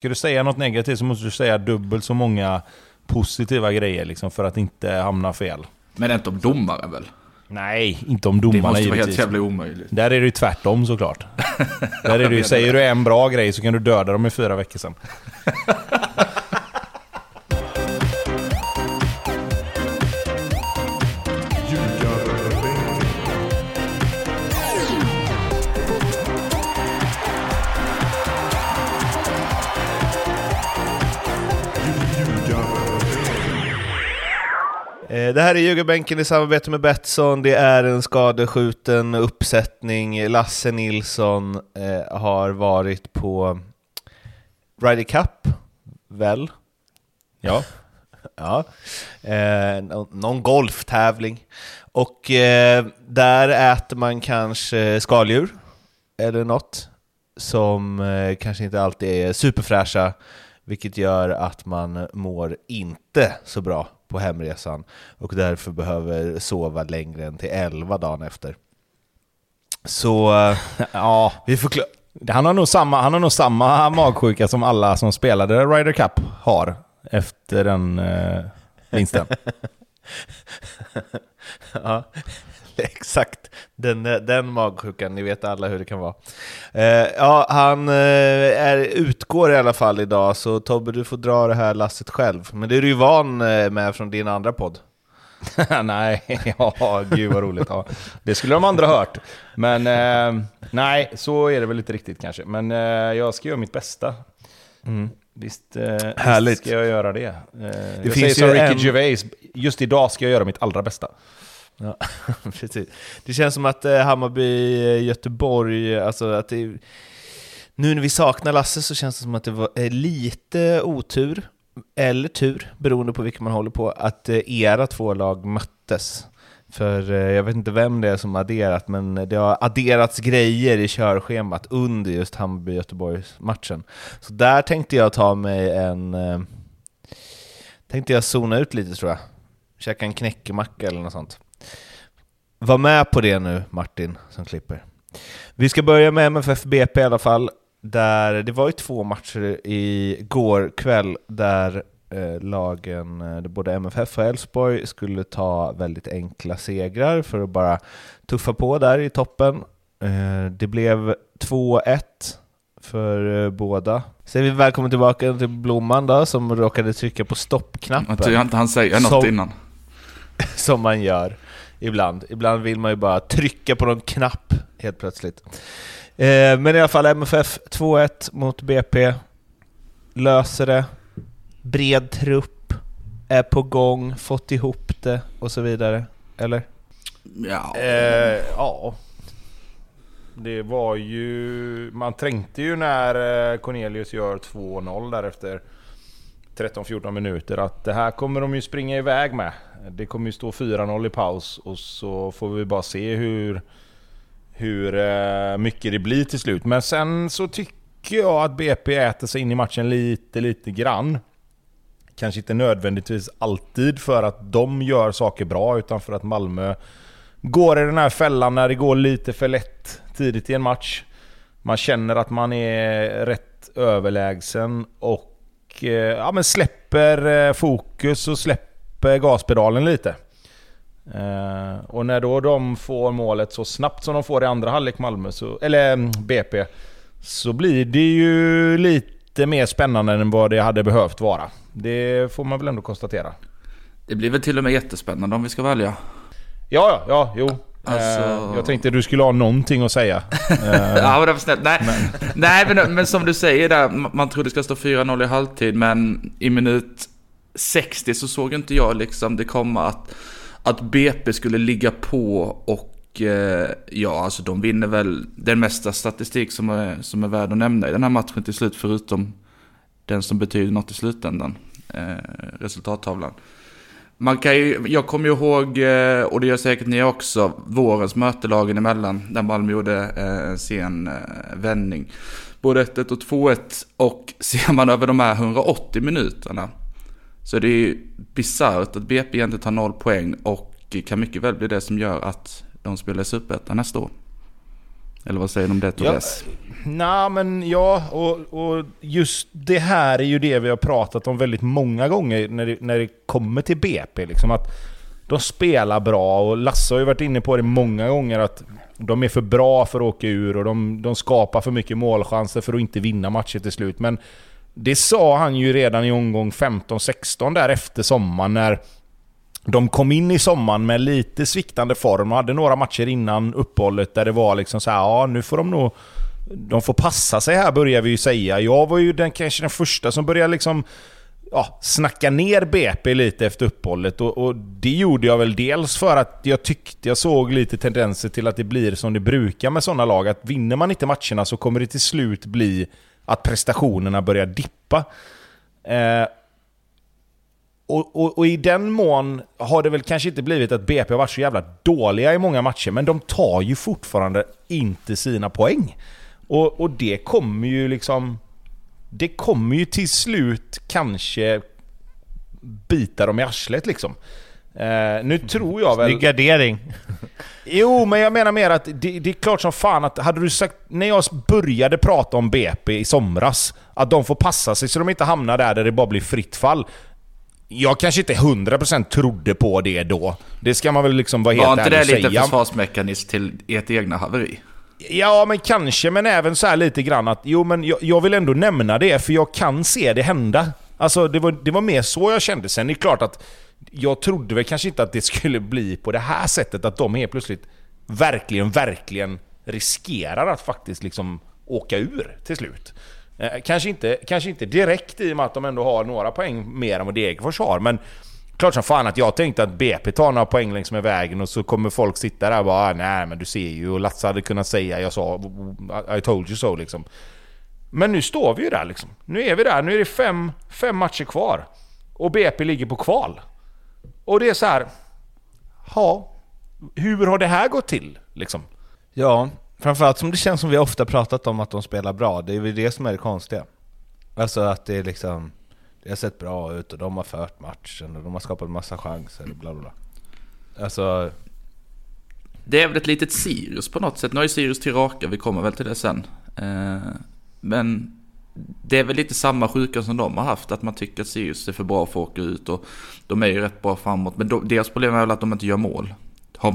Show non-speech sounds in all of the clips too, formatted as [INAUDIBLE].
Ska du säga något negativt så måste du säga dubbelt så många positiva grejer liksom, för att inte hamna fel. Men inte om domare väl? Nej, inte om domarna Det måste vara helt givetvis. jävla omöjligt. Där är det ju tvärtom såklart. [LAUGHS] Där är det ju, säger du en bra grej så kan du döda dem i fyra veckor sen. [LAUGHS] Det här är Ljugarbänken i samarbete med Betsson. Det är en skadeskjuten uppsättning. Lasse Nilsson eh, har varit på Ryder Cup, väl? Ja. [LAUGHS] Ja. Eh, nå- någon golftävling. Och eh, där äter man kanske skaldjur, eller något, som eh, kanske inte alltid är superfräscha, vilket gör att man mår inte så bra på hemresan och därför behöver sova längre än till 11 dagen efter. Så [LAUGHS] ja. vi förklar- Han har, nog samma, han har nog samma magsjuka som alla som spelade Ryder Cup har efter den eh, vinsten. [LAUGHS] ja, [LAUGHS] exakt. Den, den magsjukan, ni vet alla hur det kan vara. Eh, ja, han eh, är, utgår i alla fall idag, så Tobbe du får dra det här lasset själv. Men det är du ju van eh, med från din andra podd. [LAUGHS] nej, [LAUGHS] ja, gud vad roligt. Ja. Det skulle de andra hört. Men eh, nej, så är det väl inte riktigt kanske. Men eh, jag ska göra mitt bästa. Visst, eh, Härligt. visst ska jag göra det. Eh, jag finns säger som Ricky en- Gervais, just idag ska jag göra mitt allra bästa. Ja, [LAUGHS] precis. Det känns som att eh, Hammarby-Göteborg... Eh, eh, alltså att det, nu när vi saknar Lasse så känns det som att det var lite otur, eller tur, beroende på vilken man håller på, att era två lag möttes. För jag vet inte vem det är som adderat, men det har adderats grejer i körschemat under just Hammarby-Göteborgs-matchen. Så där tänkte jag ta mig en... Tänkte jag zona ut lite tror jag. Käka en knäckemacka eller något sånt. Var med på det nu, Martin, som klipper. Vi ska börja med MFF BP i alla fall. Där det var ju två matcher igår kväll där eh, lagen, eh, både MFF och Elfsborg, skulle ta väldigt enkla segrar för att bara tuffa på där i toppen. Eh, det blev 2-1 för eh, båda. Säger vi välkommen tillbaka till Blomman då, som råkade trycka på stoppknappen. Jag tror inte han säger något Som- innan. [LAUGHS] som man gör ibland. Ibland vill man ju bara trycka på någon knapp helt plötsligt. Eh, men i alla fall MFF 2-1 mot BP. Löser det. Bred trupp. Är på gång. Fått ihop det och så vidare. Eller? Ja. Eh, ja. Det var ju... Man tänkte ju när eh, Cornelius gör 2-0 där efter 13-14 minuter att det här kommer de ju springa iväg med. Det kommer ju stå 4-0 i paus och så får vi bara se hur, hur eh, mycket det blir till slut. Men sen så tycker jag att BP äter sig in i matchen lite, lite grann. Kanske inte nödvändigtvis alltid för att de gör saker bra utan för att Malmö går i den här fällan när det går lite för lätt tidigt i en match. Man känner att man är rätt överlägsen och eh, ja, men släpper eh, fokus och släpper gaspedalen lite. Eh, och när då de får målet så snabbt som de får i andra halvlek Malmö, så, eller mm, BP, så blir det ju lite mer spännande än vad det hade behövt vara. Det får man väl ändå konstatera. Det blir väl till och med jättespännande om vi ska välja. Ja, ja, ja, jo. Alltså- Eh, jag tänkte du skulle ha någonting att säga. [LAUGHS] Ja, men det var snällt. Nej, Nej men, men som du säger där, ma- man tror det ska stå 4-0 i halvtid, men i minut 60 så såg inte jag liksom det komma att, att BP skulle ligga på och eh, ja, alltså de vinner väl den mesta statistik som är, som är värd att nämna i den här matchen till slut, förutom den som betyder något i slutändan, eh, resultattavlan. Man kan ju, jag kommer ju ihåg, eh, och det gör säkert ni också, vårens möte lagen emellan. Där Malmö gjorde eh, en sen eh, vändning. Både 1-1 och 2-1. Och [LAUGHS] ser man över de här 180 minuterna. Så är det ju bisarrt att BP egentligen tar noll poäng. Och kan mycket väl bli det som gör att de spelar i Superettan nästa år. Eller vad säger du om det Therese? Ja, Nej, men ja, och, och just det här är ju det vi har pratat om väldigt många gånger när det, när det kommer till BP. Liksom att de spelar bra och Lasse har ju varit inne på det många gånger att de är för bra för att åka ur och de, de skapar för mycket målchanser för att inte vinna matcher till slut. Men det sa han ju redan i omgång 15-16 där efter sommaren när de kom in i sommaren med lite sviktande form och hade några matcher innan uppehållet där det var liksom så här, ja nu får de nog... De får passa sig här börjar vi ju säga. Jag var ju den, kanske den första som började liksom ja, snacka ner BP lite efter uppehållet. Och, och, det gjorde jag väl dels för att jag tyckte jag såg lite tendenser till att det blir som det brukar med sådana lag. Att vinner man inte matcherna så kommer det till slut bli att prestationerna börjar dippa. Eh, och, och, och, i den mån har det väl kanske inte blivit att BP har varit så jävla dåliga i många matcher, men de tar ju fortfarande inte sina poäng. Och, och det kommer ju liksom... Det kommer ju till slut kanske bita dem i arslet liksom. Uh, nu tror jag väl... Snygg gardering. jo, men jag menar mer att det, det, är klart som fan att hade du sagt... När jag började prata om BP i somras, att de får passa sig så de inte hamnar där där det bara blir fritt fall. Jag kanske inte 100% trodde på det då. Det ska man väl liksom vara helt ärlig och säga. Var inte det lite försvarsmekanism till ert egna haveri? Ja, men kanske, men även så lite grann att jo, men jag, jag, vill ändå nämna det, för jag kan se det hända. Alltså, det var, det var mer så jag kände. Sen är det klart att jag trodde väl kanske inte att det skulle bli på det här sättet, att de helt plötsligt verkligen, verkligen riskerar att faktiskt liksom åka ur till slut. Eh, kanske, inte, kanske inte direkt i och med att de ändå har några poäng mer än vad Degerfors har, men klart som fan att jag tänkte att BP tar några poäng längs med vägen och så kommer folk sitta där och bara ah, nej men du ser ju och Lasse hade kunnat säga jag sa I told you so liksom. Men nu står vi ju där liksom. Nu är vi där, nu är det fem, fem matcher kvar. Och BP ligger på kval. Och det är så här. Ja, hur har det här gått till liksom? Ja, framförallt som det känns som vi ofta pratat om att de spelar bra. Det är väl det som är det konstiga. Alltså att det är liksom det har sett bra ut och de har fört matchen och de har skapat massa chanser och bla bla bla. Alltså... Det är väl ett litet Sirius på något sätt. Nu har ju Sirius till raka, vi kommer väl till det sen. Eh, men det är väl lite samma sjuka som de har haft, att man tycker att Sirius är för bra för att åka ut och de är ju rätt bra framåt. Men deras problem är väl att de inte gör mål.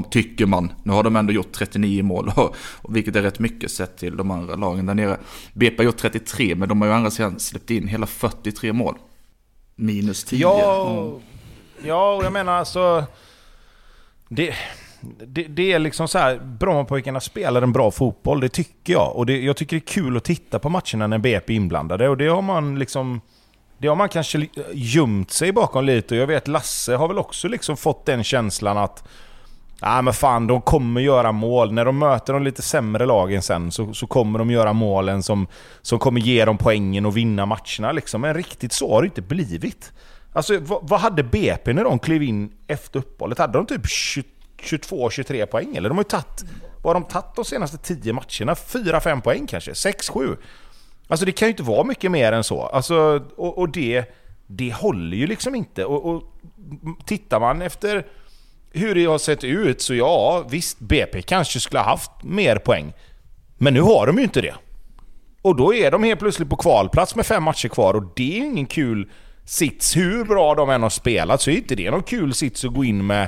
Tycker man. Nu har de ändå gjort 39 mål, och, vilket är rätt mycket sett till de andra lagen där nere. BP har gjort 33, men de har ju andra sidan släppt in hela 43 mål minus 10. Ja, mm. ja och jag menar alltså... Det, det, det, är liksom så här, Brommapojkarna spelar en bra fotboll, det tycker jag. Och det, jag tycker det är kul att titta på matcherna när BP är inblandade. Och det har man liksom... Det har man kanske gömt sig bakom lite. Och jag vet Lasse har väl också liksom fått den känslan att Nej men fan, de kommer göra mål. När de möter de lite sämre lagen sen så, så kommer de göra målen som, som kommer ge dem poängen och vinna matcherna. Liksom. Men riktigt så har det inte blivit. Alltså vad, vad hade BP när de klev in efter uppehållet? Hade de typ 22-23 poäng? Eller de har ju tagit... Vad har de tagit de senaste 10 matcherna? 4-5 poäng kanske? 6-7? Alltså det kan ju inte vara mycket mer än så. Alltså, och, och det, det håller ju liksom inte. Och, och tittar man efter hur det har sett ut så ja, visst BP kanske skulle ha haft mer poäng. Men nu har de ju inte det. Och då är de helt plötsligt på kvalplats med fem matcher kvar och det är ju ingen kul sits. Hur bra de än har spelat så är inte det någon kul sits att gå in med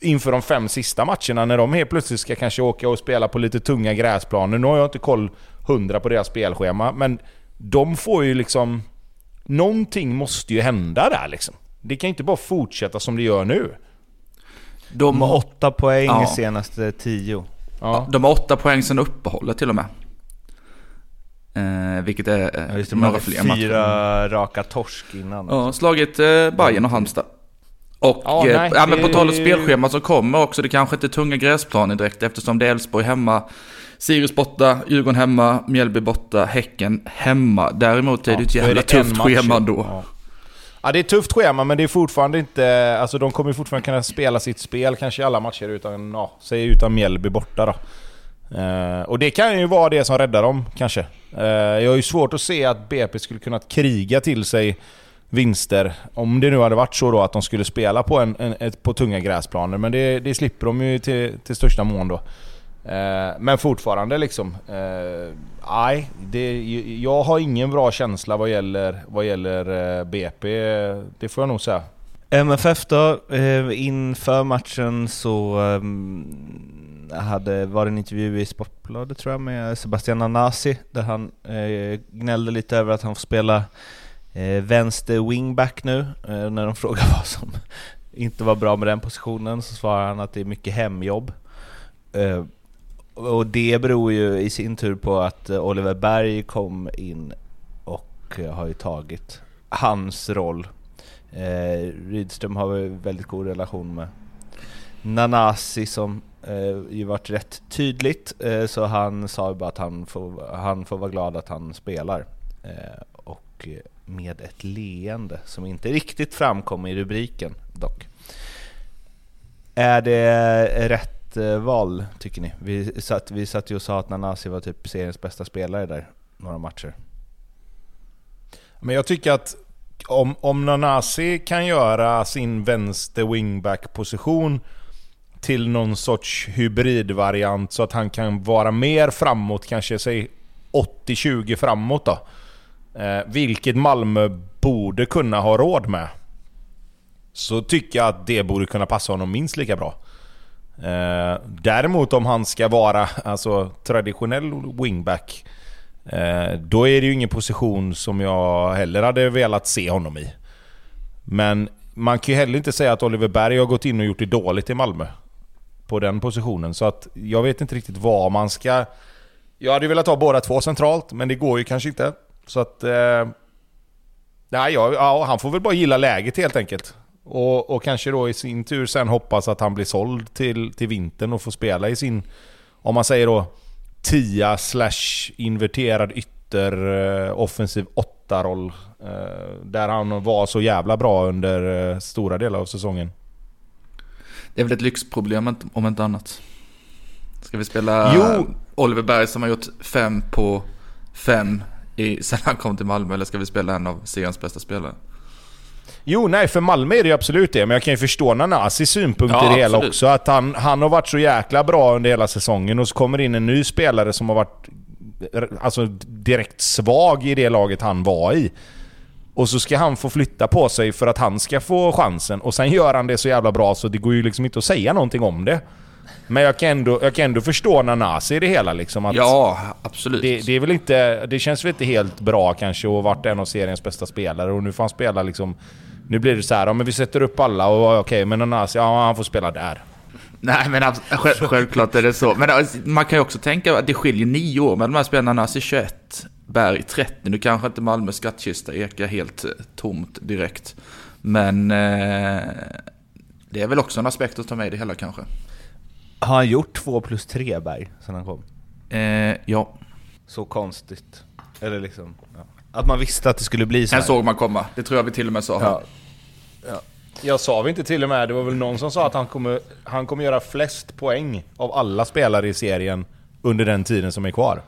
inför de fem sista matcherna när de helt plötsligt ska kanske åka och spela på lite tunga gräsplaner. Nu har jag inte koll hundra på deras spelschema, men de får ju liksom... Någonting måste ju hända där liksom. Det kan inte bara fortsätta som det gör nu. De har åtta poäng ja. senaste tio. Ja. De har åtta poäng sen uppehållet till och med. Eh, vilket är eh, ja, det, några fler Fyra matcher. raka torsk innan. Ja, slagit eh, Bayern och Halmstad. Och ja, eh, nej, ja, men på tal om spelschema så kommer också, det kanske inte tunga gräsplaner direkt eftersom det är Elfsborg hemma, Sirius borta, Djurgården hemma, Mjällby borta, Häcken hemma. Däremot är det ja, ett jävla tufft schema då. Ja. Det är ett tufft schema, men det är fortfarande inte... Alltså de kommer fortfarande kunna spela sitt spel kanske i alla matcher utan, ja, säg utan Mjällby borta då. Uh, och det kan ju vara det som räddar dem, kanske. Uh, jag har ju svårt att se att BP skulle kunna kriga till sig vinster. Om det nu hade varit så då att de skulle spela på, en, en ett, på tunga gräsplaner. Men det, det slipper de ju till, till största mån då. Eh, men fortfarande liksom. Eh, Nej, det, jag har ingen bra känsla vad gäller, vad gäller eh, BP. Det får jag nog säga. MFF då, inför matchen så ehm, hade, var det en intervju i Sportbladet tror jag med Sebastian Anasi där han gnällde lite över att han får spela vänster wingback nu. När de [LAUGHS] frågar vad som inte var bra med den positionen så svarar han att det är mycket hemjobb. Och det beror ju i sin tur på att eh, Oliver Berg kom in och eh, har ju tagit hans roll Eh, Rydström har väldigt god relation med Nanasi som eh, ju varit rätt tydligt, eh, så han sa ju bara att han får, han får vara glad att han spelar. Eh, och eh, med ett leende som inte riktigt framkom i rubriken dock. Är det rätt val tycker ni? Vi satt, vi satt ju och sa att Nanasi var typ seriens bästa spelare där några matcher. Men jag tycker att om, om Nanasi kan göra sin vänster wingback-position till någon sorts hybridvariant så att han kan vara mer framåt, kanske säg 80-20 framåt då. Eh, vilket Malmö borde kunna ha råd med. Så tycker jag att det borde kunna passa honom minst lika bra. Eh, däremot om han ska vara alltså, traditionell wingback Eh, då är det ju ingen position som jag heller hade velat se honom i. Men man kan ju heller inte säga att Oliver Berg har gått in och gjort det dåligt i Malmö. På den positionen. Så att jag vet inte riktigt vad man ska... Jag hade velat ha båda två centralt, men det går ju kanske inte. Så att... Eh, nej, ja, ja, han får väl bara gilla läget helt enkelt. Och, och kanske då i sin tur sen hoppas att han blir såld till, till vintern och får spela i sin... Om man säger då tia slash inverterad ytter eh, offensiv åtta roll eh, Där han var så jävla bra under eh, stora delar av säsongen. Det är väl ett lyxproblem om inte annat. Ska vi spela jo. Oliver Berg som har gjort fem på fem i, sen han kom till Malmö eller ska vi spela en av seriens bästa spelare? Jo, nej, för Malmö är det ju absolut det. Men jag kan ju förstå Nanasis synpunkter ja, i det hela också. Att han, han har varit så jäkla bra under hela säsongen och så kommer in en ny spelare som har varit alltså, direkt svag i det laget han var i. Och så ska han få flytta på sig för att han ska få chansen. Och sen gör han det så jävla bra så det går ju liksom inte att säga någonting om det. Men jag kan ändå, jag kan ändå förstå Nanasi i det hela liksom. Att ja, absolut. Det, det, är väl inte... Det känns väl inte helt bra kanske att ha varit en av seriens bästa spelare och nu får han spela liksom nu blir det så här, ja, men vi sätter upp alla och okej, okay, men Nanasi, ja han får spela där. Nej men själv, självklart är det så. Men alltså, man kan ju också tänka att det skiljer nio år med de här spelarna. Nanasi 21, Berg 30. Nu kanske inte Malmö skattkista ekar helt eh, tomt direkt. Men eh, det är väl också en aspekt att ta med i det hela kanske. Har han gjort två plus tre Berg sen han kom? Eh, ja. Så konstigt. Eller liksom, ja. Att man visste att det skulle bli så här. Den såg man komma. Det tror jag vi till och med sa. Ja. ja. Jag sa vi inte till och med, det var väl någon som sa att han kommer, han kommer göra flest poäng av alla spelare i serien under den tiden som är kvar.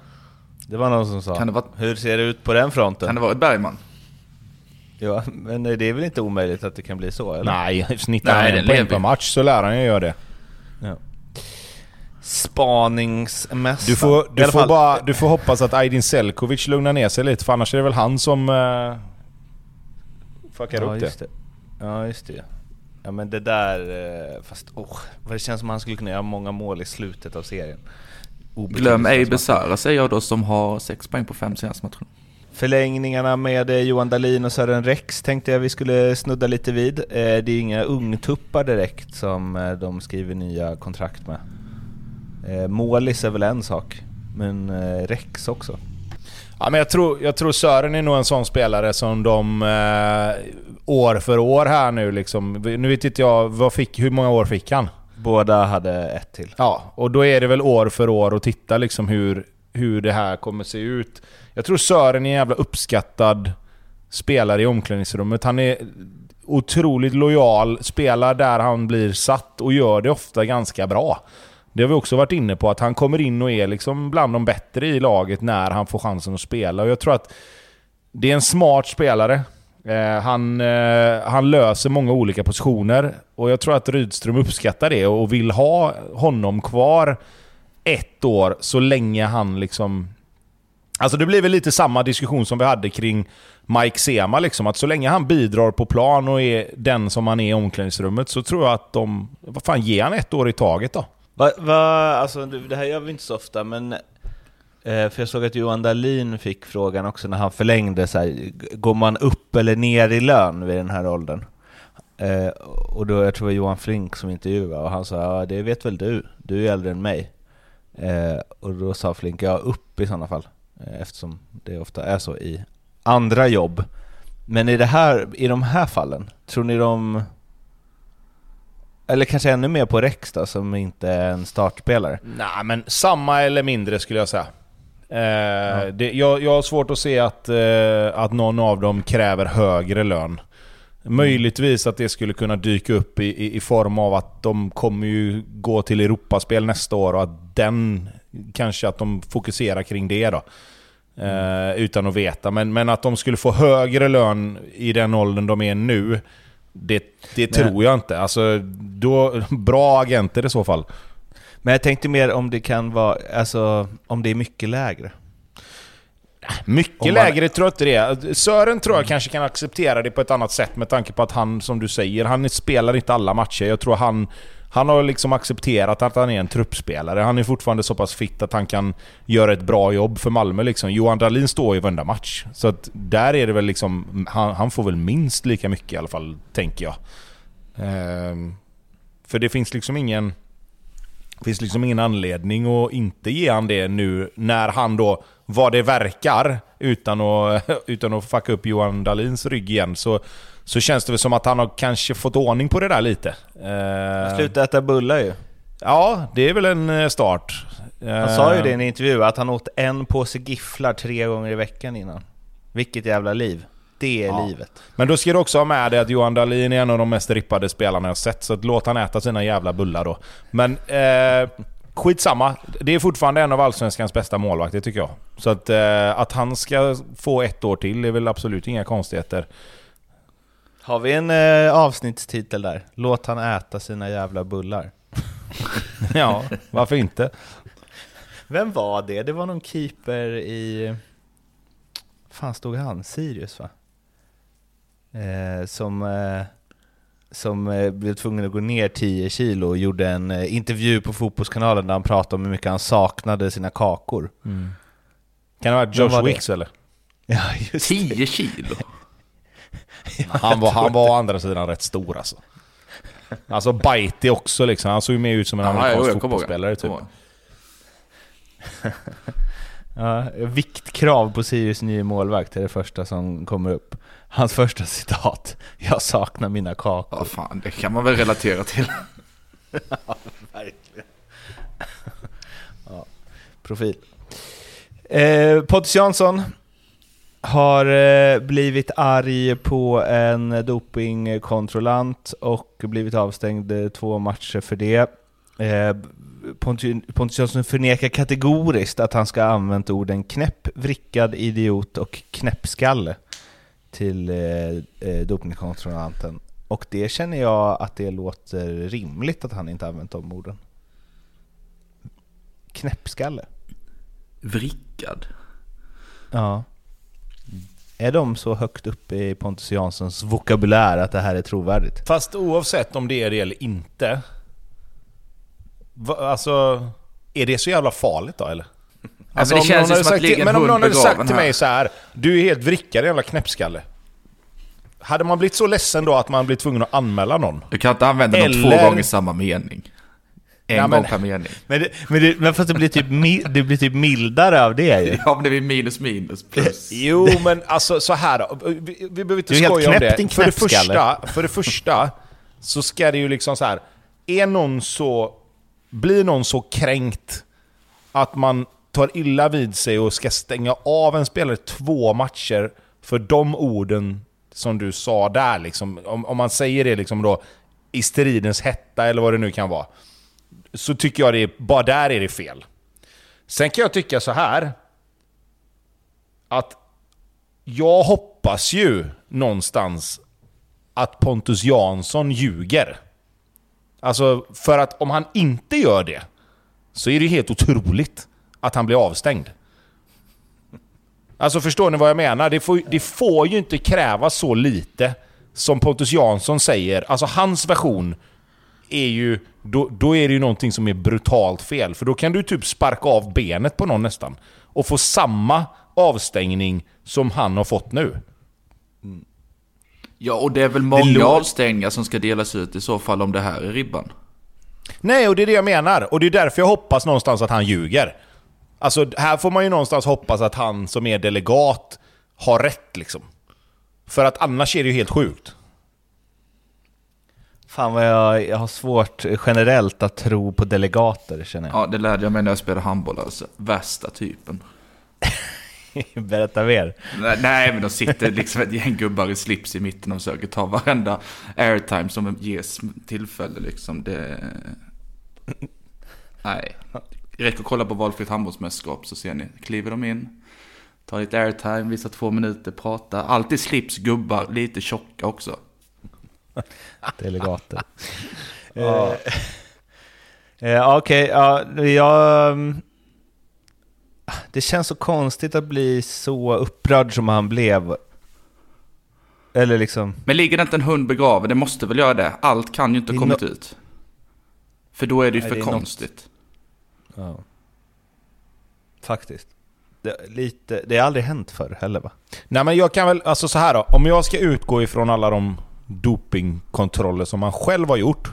Det var någon som sa. Kan det vara... Hur ser det ut på den fronten? Kan det vara ett Bergman? Ja, men det är väl inte omöjligt att det kan bli så? Eller? Nej, snittar han en poäng per match så lär han ju göra det. Ja spaningsmästaren. Du får, du, får bara, du får hoppas att Aydin Selkovic lugnar ner sig lite för annars är det väl han som uh, fuckar ja, upp det. det. Ja just det. Ja men det där, uh, fast oh, det känns som att han skulle kunna göra många mål i slutet av serien. Glöm ej Besara säger jag då som har sex poäng på fem senaste matcherna. Förlängningarna med eh, Johan Dahlin och Sören Rex tänkte jag vi skulle snudda lite vid. Det är inga ungtuppar direkt som de skriver nya kontrakt med. Eh, Målis är väl en sak, men eh, Rex också. Ja, men jag, tror, jag tror Sören är nog en sån spelare som de eh, år för år här nu liksom... Nu vet inte jag, vad fick, hur många år fick han? Båda hade ett till. Ja, och då är det väl år för år att titta liksom hur, hur det här kommer se ut. Jag tror Sören är en jävla uppskattad spelare i omklädningsrummet. Han är otroligt lojal, spelar där han blir satt och gör det ofta ganska bra. Det har vi också varit inne på, att han kommer in och är liksom bland de bättre i laget när han får chansen att spela. Och jag tror att det är en smart spelare. Eh, han, eh, han löser många olika positioner och jag tror att Rydström uppskattar det och vill ha honom kvar ett år så länge han liksom... Alltså det blir väl lite samma diskussion som vi hade kring Mike Sema liksom. Att så länge han bidrar på plan och är den som han är i omklädningsrummet så tror jag att de... Vad fan, ge han ett år i taget då? Va, va, alltså, det här gör vi inte så ofta, men... Eh, för jag såg att Johan Dahlin fick frågan också när han förlängde, så här, går man upp eller ner i lön vid den här åldern? Eh, och då, jag tror det var Johan Flink som intervjuade, och han sa ja, det vet väl du, du är äldre än mig. Eh, och då sa Flink, ja upp i sådana fall, eh, eftersom det ofta är så i andra jobb. Men i, det här, i de här fallen, tror ni de... Eller kanske ännu mer på Rex då, som inte är en startspelare? Nej, men samma eller mindre skulle jag säga. Eh, ja. det, jag, jag har svårt att se att, eh, att någon av dem kräver högre lön. Möjligtvis att det skulle kunna dyka upp i, i, i, form av att de kommer ju gå till Europaspel nästa år och att den... Kanske att de fokuserar kring det då. Eh, utan att veta. Men, men att de skulle få högre lön i den åldern de är nu, det, det tror jag inte. Alltså, då, bra agenter i så fall. Men jag tänkte mer om det kan vara, alltså om det är mycket lägre. Mycket man... lägre tror jag inte det är. Sören tror jag mm. kanske kan acceptera det på ett annat sätt med tanke på att han, som du säger, han spelar inte alla matcher. Jag tror han han har liksom accepterat att han är en truppspelare. Han är fortfarande så pass fit att han kan göra ett bra jobb för Malmö. Liksom. Johan Dahlin står i varenda match. Så att där är det väl liksom... Han, han får väl minst lika mycket i alla fall, tänker jag. Ehm, för det finns liksom ingen... Det finns liksom ingen anledning att inte ge han det nu när han då, vad det verkar, utan att, [LAUGHS] utan att fucka upp Johan Dahlins rygg igen, så så känns det väl som att han har kanske fått ordning på det där lite. Eh, Sluta äta bullar ju. Ja, det är väl en eh, start. Han sa ju det i en intervju, att han åt en påse gifflar tre gånger i veckan innan. Vilket jävla liv. Det är ja. livet. Men då ska du också ha med dig att Johan Dahlin är en av de mest rippade spelarna jag sett, så låt han äta sina jävla bullar då. Men eh, skitsamma. Det är fortfarande en av Allsvenskans bästa målvakter tycker jag. Så att, eh, att han ska få ett år till är väl absolut inga konstigheter. Har vi en eh, avsnittstitel där? Låt han äta sina jävla bullar. [LAUGHS] ja, varför inte? Vem var det? Det var någon keeper i... fan stod han? Sirius va? Eh, som eh, som eh, blev tvungen att gå ner 10 kilo och gjorde en eh, intervju på Fotbollskanalen där han pratade om hur mycket han saknade sina kakor. Mm. Kan det vara Josh Wicks eller? [LAUGHS] Ja, just 10 kilo? [LAUGHS] han, var, han var å andra sidan rätt stor alltså. Alltså Baiti också liksom. Han såg ju mer ut som en amerikansk fotbollsspelare typ. [LAUGHS] ja, viktkrav på Sirius nya målvakt är det första som kommer upp. Hans första citat. Jag saknar mina kakor. Ja fan, det kan man väl relatera till. [LAUGHS] ja, verkligen. ja, profil. Eh, Pontus Jansson har eh, blivit arg på en dopingkontrollant och blivit avstängd eh, två matcher för det. Eh, Pontus Jansson förnekar kategoriskt att han ska ha använt orden knäpp, vrickad, idiot och knäppskalle till dopingkontrollanten. Och det känner jag att det låter rimligt att han inte använt de orden. Knäppskalle. Vrickad? Ja. Är de så högt upp i Pontus Janssons vokabulär att det här är trovärdigt? Fast oavsett om det är det eller inte. Va, alltså, är det så jävla farligt då eller? Alltså, men det känns ju som att ligga Men om någon hade sagt till mig så här, du är helt vrickad jävla knäppskalle. Hade man blivit så ledsen då att man blir tvungen att anmäla någon? Du kan inte använda eller... dem två gånger i samma mening. En ja, gång per mening. [LAUGHS] Men, det, men, det, men fast det blir, typ, det blir typ mildare av det ju. [LAUGHS] Ja, men det blir minus minus plus. [LAUGHS] jo, men alltså så här då. Vi, vi behöver inte skoja om det. För det, första, för det första så ska det ju liksom så här. Är någon så... Blir någon så kränkt att man tar illa vid sig och ska stänga av en spelare två matcher för de orden som du sa där liksom. Om, om man säger det liksom då i stridens hetta eller vad det nu kan vara så tycker jag det bara där är det fel. Sen kan jag tycka så här. Att jag hoppas ju någonstans att Pontus Jansson ljuger. Alltså, för att om han inte gör det så är det helt otroligt att han blir avstängd. Alltså förstår ni vad jag menar? Det får, det får ju inte krävas så lite som Pontus Jansson säger. Alltså hans version är ju... Då, då är det ju någonting som är brutalt fel. För då kan du typ sparka av benet på någon nästan. Och få samma avstängning som han har fått nu. Ja, och det är väl många avstängningar som ska delas ut i så fall om det här är ribban. Nej, och det är det jag menar. Och det är därför jag hoppas någonstans att han ljuger. Alltså, här får man ju någonstans hoppas att han som är delegat har rätt liksom. För att annars är det ju helt sjukt. Fan vad jag, jag har svårt generellt att tro på delegater känner jag. Ja, det lärde jag mig när jag spelade handboll alltså. Värsta typen. [LAUGHS] Berätta mer. Nej, men de sitter liksom ett gäng gubbar i slips i mitten och försöker ta varenda airtime som ges tillfälle liksom. Det... Nej. Räcker att kolla på valfritt handbollsmästerskap så ser ni. Kliver de in, tar lite airtime, visar två minuter, pratar. Alltid slips, gubbar, lite tjocka också. [LAUGHS] Delegater. ja. eh, Okej, okay, ja, jag... mm, Det känns så konstigt att bli så upprörd som han blev. Eller liksom... Men ligger det inte en hund begraven? Det måste väl göra det? Allt kan ju inte ha kommit no- ut. För då är det ju Nej, för det är något- konstigt. Ja. Faktiskt. Det, lite, det har aldrig hänt förr heller va? Nej men jag kan väl, alltså så här då. Om jag ska utgå ifrån alla de dopingkontroller som man själv har gjort.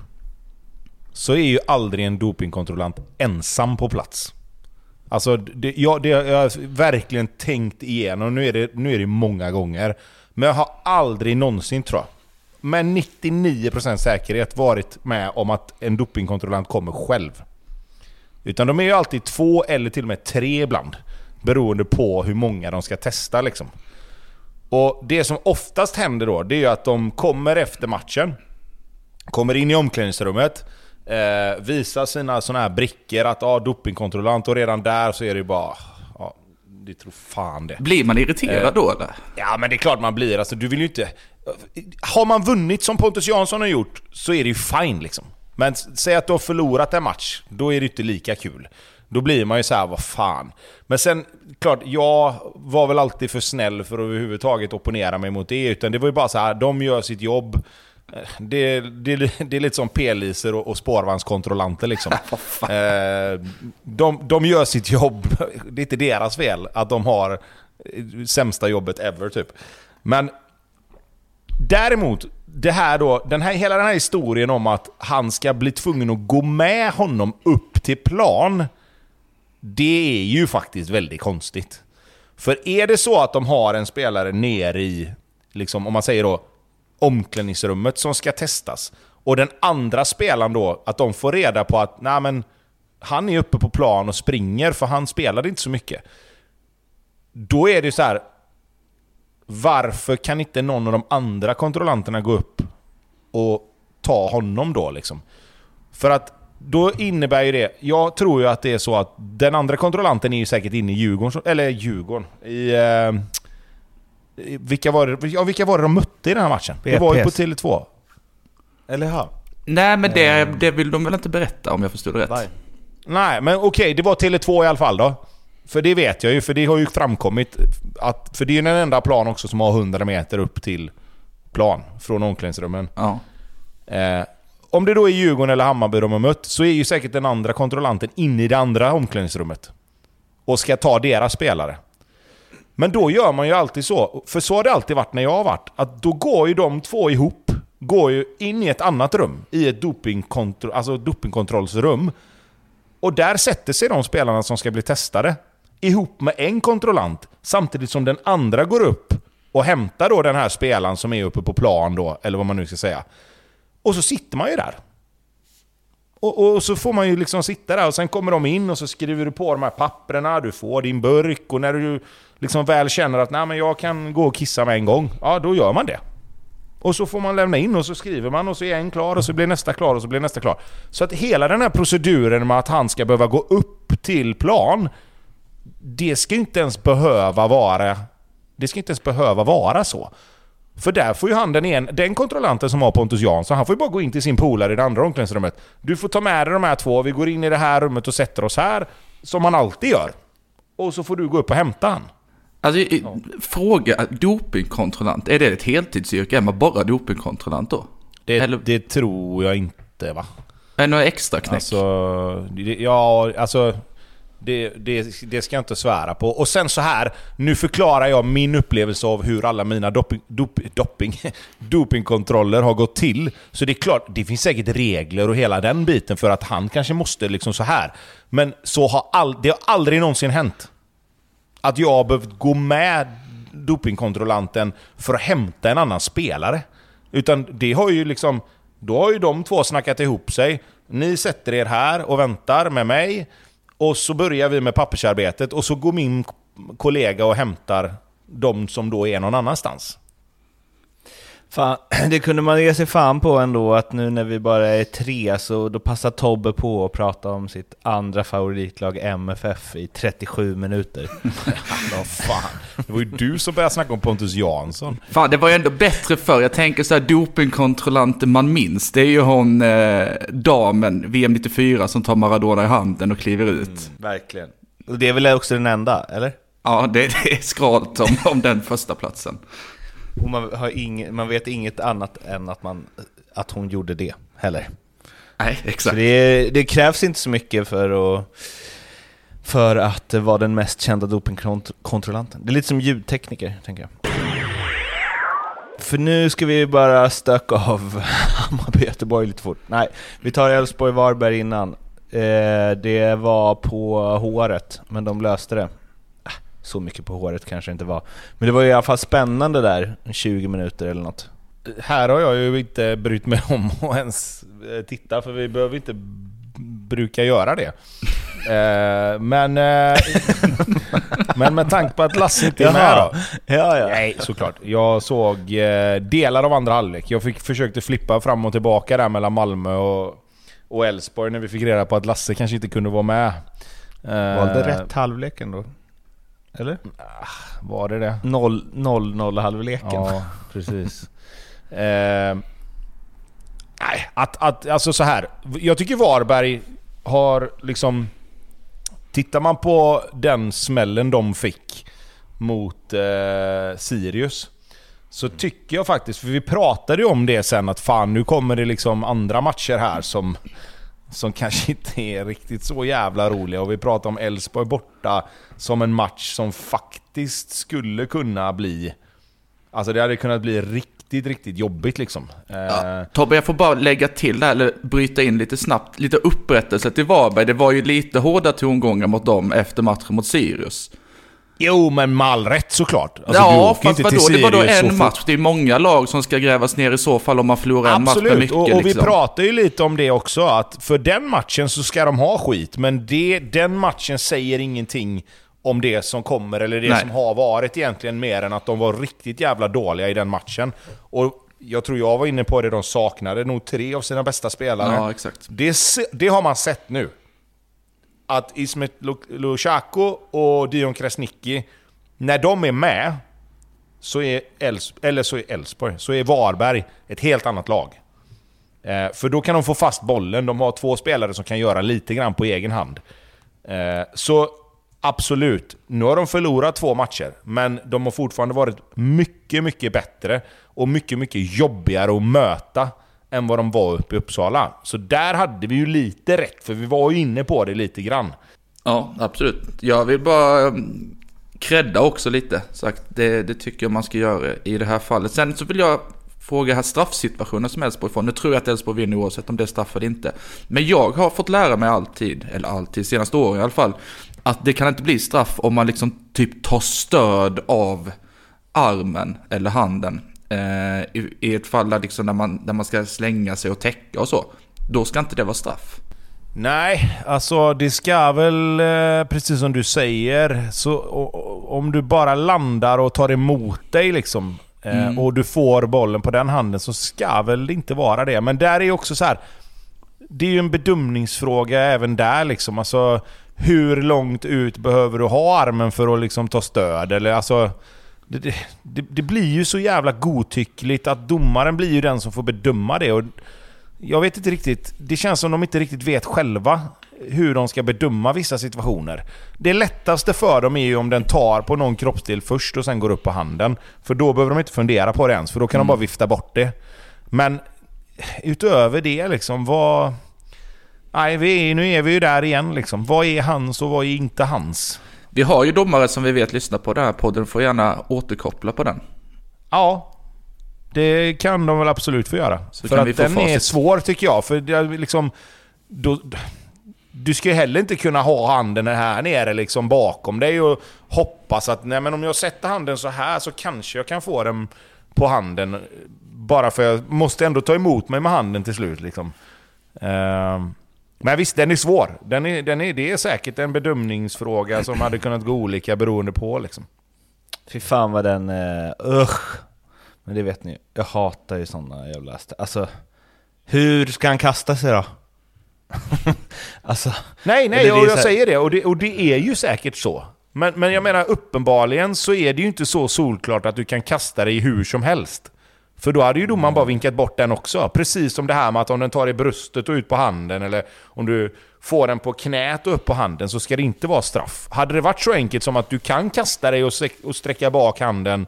Så är ju aldrig en dopingkontrollant ensam på plats. Alltså det, jag, det, jag har verkligen tänkt igenom, nu är, det, nu är det många gånger. Men jag har aldrig någonsin tror jag, med 99% säkerhet varit med om att en dopingkontrollant kommer själv. Utan de är ju alltid två eller till och med tre ibland. Beroende på hur många de ska testa liksom. Och det som oftast händer då, det är ju att de kommer efter matchen. Kommer in i omklädningsrummet. Eh, visar sina såna här brickor att ja, dopingkontrollant och redan där så är det ju bara... Ja, det tror fan det. Blir man irriterad Eh. då eller? Ja men det är klart man blir, alltså du vill ju inte... Har man vunnit som Pontus Jansson har gjort så är det ju fine liksom. Men säg att du har förlorat en match, då är det inte lika kul. Då blir man ju så här, vad fan. Men sen, klart, jag var väl alltid för snäll för att överhuvudtaget opponera mig mot det. Utan det var ju bara så här, de gör sitt jobb. Eh, Det, det, det är lite som p-liser och, och spårvagnskontrollanter liksom. [LAUGHS] Eh, de, de gör sitt jobb, [LAUGHS] det är inte deras fel att de har eh, sämsta jobbet ever typ. Men däremot, det här då, den här, hela den här historien om att han ska bli tvungen att gå med honom upp till plan. Det är ju faktiskt väldigt konstigt. För är det så att de har en spelare ner i, liksom, om man säger då, omklädningsrummet som ska testas. Och den andra spelaren då, att de får reda på att nej men, han är uppe på plan och springer för han spelade inte så mycket. Då är det så här. Varför kan inte någon av de andra kontrollanterna gå upp och ta honom då liksom? För att då innebär ju det, jag tror ju att det är så att den andra kontrollanten är ju säkert inne i Djurgården, eller Djurgården, i... Eh, vilka, var det, ja, vilka var det de mötte i den här matchen? Det var ju på BPS. Tele2. Eller ja. Nej, men det, det vill de väl inte berätta om jag förstod det rätt? Vai. Nej, men okej, det var Tele2 i alla fall då. För det vet jag ju, för det har ju framkommit att... För det är ju den enda plan också som har 100 meter upp till plan från omklädningsrummen. Ja. Eh, om det då är Djurgården eller Hammarby de har mött, så är ju säkert den andra kontrollanten inne i det andra omklädningsrummet. Och ska ta deras spelare. Men då gör man ju alltid så, för så har det alltid varit när jag har varit, att då går ju de två ihop, går ju in i ett annat rum, i ett dopingkontro- alltså dopingkontrollsrum. Och där sätter sig de spelarna som ska bli testade, ihop med en kontrollant, samtidigt som den andra går upp och hämtar då den här spelaren som är uppe på plan då, eller vad man nu ska säga. Och så sitter man ju där. Och, och så får man ju liksom sitta där och sen kommer de in och så skriver du på de här papperna, du får din burk och när du liksom väl känner att Nej, men jag kan gå och kissa med en gång, ja då gör man det. Och så får man lämna in och så skriver man och så är en klar och så blir nästa klar och så blir nästa klar. Så att hela den här proceduren med att han ska behöva gå upp till plan, det ska ju inte ens behöva vara... Det ska inte ens behöva vara så. För där får ju han den, en, den kontrollanten som har Pontus Jansson, han får ju bara gå in till sin polare i det andra omklädningsrummet. Du får ta med dig de här två, vi går in i det här rummet och sätter oss här. Som man alltid gör. Och så får du gå upp och hämta han. Alltså, i- fråga, dopingkontrollant, är det ett heltidsyrke? Är man bara dopingkontrollant då? Det, Eller- det tror jag inte va? Är det några extra knäck? Alltså, det, ja, alltså... Det, det, det ska jag inte svära på. Och sen så här, nu förklarar jag min upplevelse av hur alla mina doping, dop, doping, dopingkontroller har gått till. Så det är klart, det finns säkert regler och hela den biten för att han kanske måste liksom så här. Men så har all, det har aldrig någonsin hänt. Att jag har behövt gå med dopingkontrollanten för att hämta en annan spelare. Utan det har ju liksom... Då har ju de två snackat ihop sig. Ni sätter er här och väntar med mig. Och så börjar vi med pappersarbetet och så går min kollega och hämtar de som då är någon annanstans. Fan, [CLEARS THROAT] det kunde man ge sig fan på ändå, att nu när vi bara är tre så då passar Tobbe på att prata om sitt andra favoritlag MFF i 37 minuter. [LAUGHS] Vad fan. Det var ju du som började snacka om Pontus Jansson. Fan, det var ju ändå bättre förr. Jag tänker så här, dopingkontrollanten man minns, det är ju hon eh, damen, VM 94, som tar Maradona i handen och kliver ut. Verkligen. Och det är väl också den enda, eller? Ja, det, det är skralt om, om den första platsen. Och man, har ing, man vet inget annat än att, man, att hon gjorde det heller. Nej, exakt. det, det krävs inte så mycket för att, för att vara den mest kända dopingkontrollanten. Det är lite som ljudtekniker, tänker jag. För nu ska vi bara stöka av [LAUGHS] Hammarby-Göteborg lite fort. Nej, vi tar Elfsborg-Varberg innan. Eh, det var på håret, men de löste det. Så mycket på håret kanske det inte var. Men det var i alla fall spännande där, 20 minuter eller något. Här har jag ju inte brytt mig om att ens eh, titta, för vi behöver inte bruka göra det. [LAUGHS] Eh, men, eh, men med tanke på att Lasse inte är med då. Ja, ja. Nej, såklart. Jag såg eh, delar av andra halvlek. Jag fick, försökte flippa fram och tillbaka där mellan Malmö och och Elfsborg när vi fick reda på att Lasse kanske inte kunde vara med. Eh, Valde rätt halvlek ändå. Eller? Var det det? 0-0 halvleken. Ja, precis. eh, nej, att, att, alltså så här. Jag tycker Varberg har liksom... Tittar man på den smällen de fick mot eh, Sirius. Så tycker jag faktiskt, för vi pratade ju om det sen att fan nu kommer det liksom andra matcher här som... Som kanske [LAUGHS] inte är riktigt så jävla roliga. Och vi pratade om Elfsborg borta som en match som faktiskt skulle kunna bli... Alltså det hade kunnat bli riktigt, riktigt jobbigt liksom. Eh, Tobbe, jag får bara lägga till där, eller bryta in lite snabbt, lite upprättelse till Varberg. Det var ju lite hårda tongångar mot dem efter matchen mot Sirius. Jo, men med all rätt såklart. Alltså, ja, fast vadå, det var då en match. Det är många lag som ska grävas ner i så fall om man förlorar en match för Absolut, mycket. och, och vi liksom. pratar ju lite om det också, att för den matchen så ska de ha skit, men det, den matchen säger ingenting om det som kommer, eller det Nej. som har varit egentligen, mer än att de var riktigt jävla dåliga i den matchen. Och jag tror jag var inne på det, de saknade nog tre av sina bästa spelare. Ja, exakt. Det, det har man sett nu. Att Ismet Lushako Lushaku och Dion Krasniqi, när de är med, så är Els eller så är Elfsborg, så är Varberg ett helt annat lag. Eh, för då kan de få fast bollen, de har två spelare som kan göra lite grann på egen hand. Eh, så absolut, nu har de förlorat två matcher, men de har fortfarande varit mycket, mycket bättre och mycket, mycket jobbigare att möta än vad de var uppe i Uppsala. Så där hade vi ju lite rätt, för vi var ju inne på det lite grann. Ja, absolut. Jag vill bara um, credda också lite. Sagt, det, det tycker jag man ska göra i det här fallet. Sen så vill jag fråga här straffsituationen som Elfsborg får. Nu tror jag att Elfsborg vinner oavsett om det är straff eller inte. Men jag har fått lära mig alltid, eller alltid, senaste åren i alla fall, att det kan inte bli straff om man liksom typ tar stöd av armen eller handen. Eh, i, I ett fall där, liksom där, man, där man ska slänga sig och täcka och så. Då ska inte det vara straff. Nej, alltså det ska väl, eh, precis som du säger, så om du bara landar och tar emot dig liksom, eh, och du får bollen på den handen så ska väl det inte vara det. Men där är också så här. Det är ju en bedömningsfråga även där liksom. Alltså, hur långt ut behöver du ha armen för att liksom ta stöd? Eller alltså... Det, det, det, blir ju så jävla godtyckligt att domaren blir ju den som får bedöma det. Och jag vet inte riktigt. Det känns som de inte riktigt vet själva hur de ska bedöma vissa situationer. Det lättaste för dem är ju om den tar på någon kroppsdel först och sen går upp på handen. För då behöver de inte fundera på det ens, för då kan Mm. de bara vifta bort det. Men utöver det liksom, vad... Nej, vi är, nu är vi ju där igen liksom. Vad är hans och vad är inte hans? Vi har ju domare som vi vet lyssnar på den här podden, får gärna återkoppla på den. Ja, det kan de väl absolut få göra. Så för kan vi att den är facit. svår tycker jag. För det är liksom... Då, du ska ju heller inte kunna ha handen här nere liksom bakom dig och hoppas att nej men om jag sätter handen så här så kanske jag kan få den på handen. Bara för jag måste ändå ta emot mig med handen till slut liksom. Ehm, men visst, den är svår. Den är, den är, det är säkert en bedömningsfråga som hade kunnat gå olika beroende på liksom. Fy fan vad den... Uh, usch. Men det vet ni Jag hatar ju sådana jävla... Alltså... Hur ska han kasta sig då? [LAUGHS] alltså... Nej, nej, och jag här- säger det. Och, det. och det är ju säkert så. Men, men jag menar, uppenbarligen så är det ju inte så solklart att du kan kasta dig hur som helst. För då hade ju domaren bara vinkat bort den också. Precis som det här med att om den tar i bröstet och ut på handen, eller om du får den på knät och upp på handen, så ska det inte vara straff. Hade det varit så enkelt som att du kan kasta dig och, sträck- och sträcka bak handen,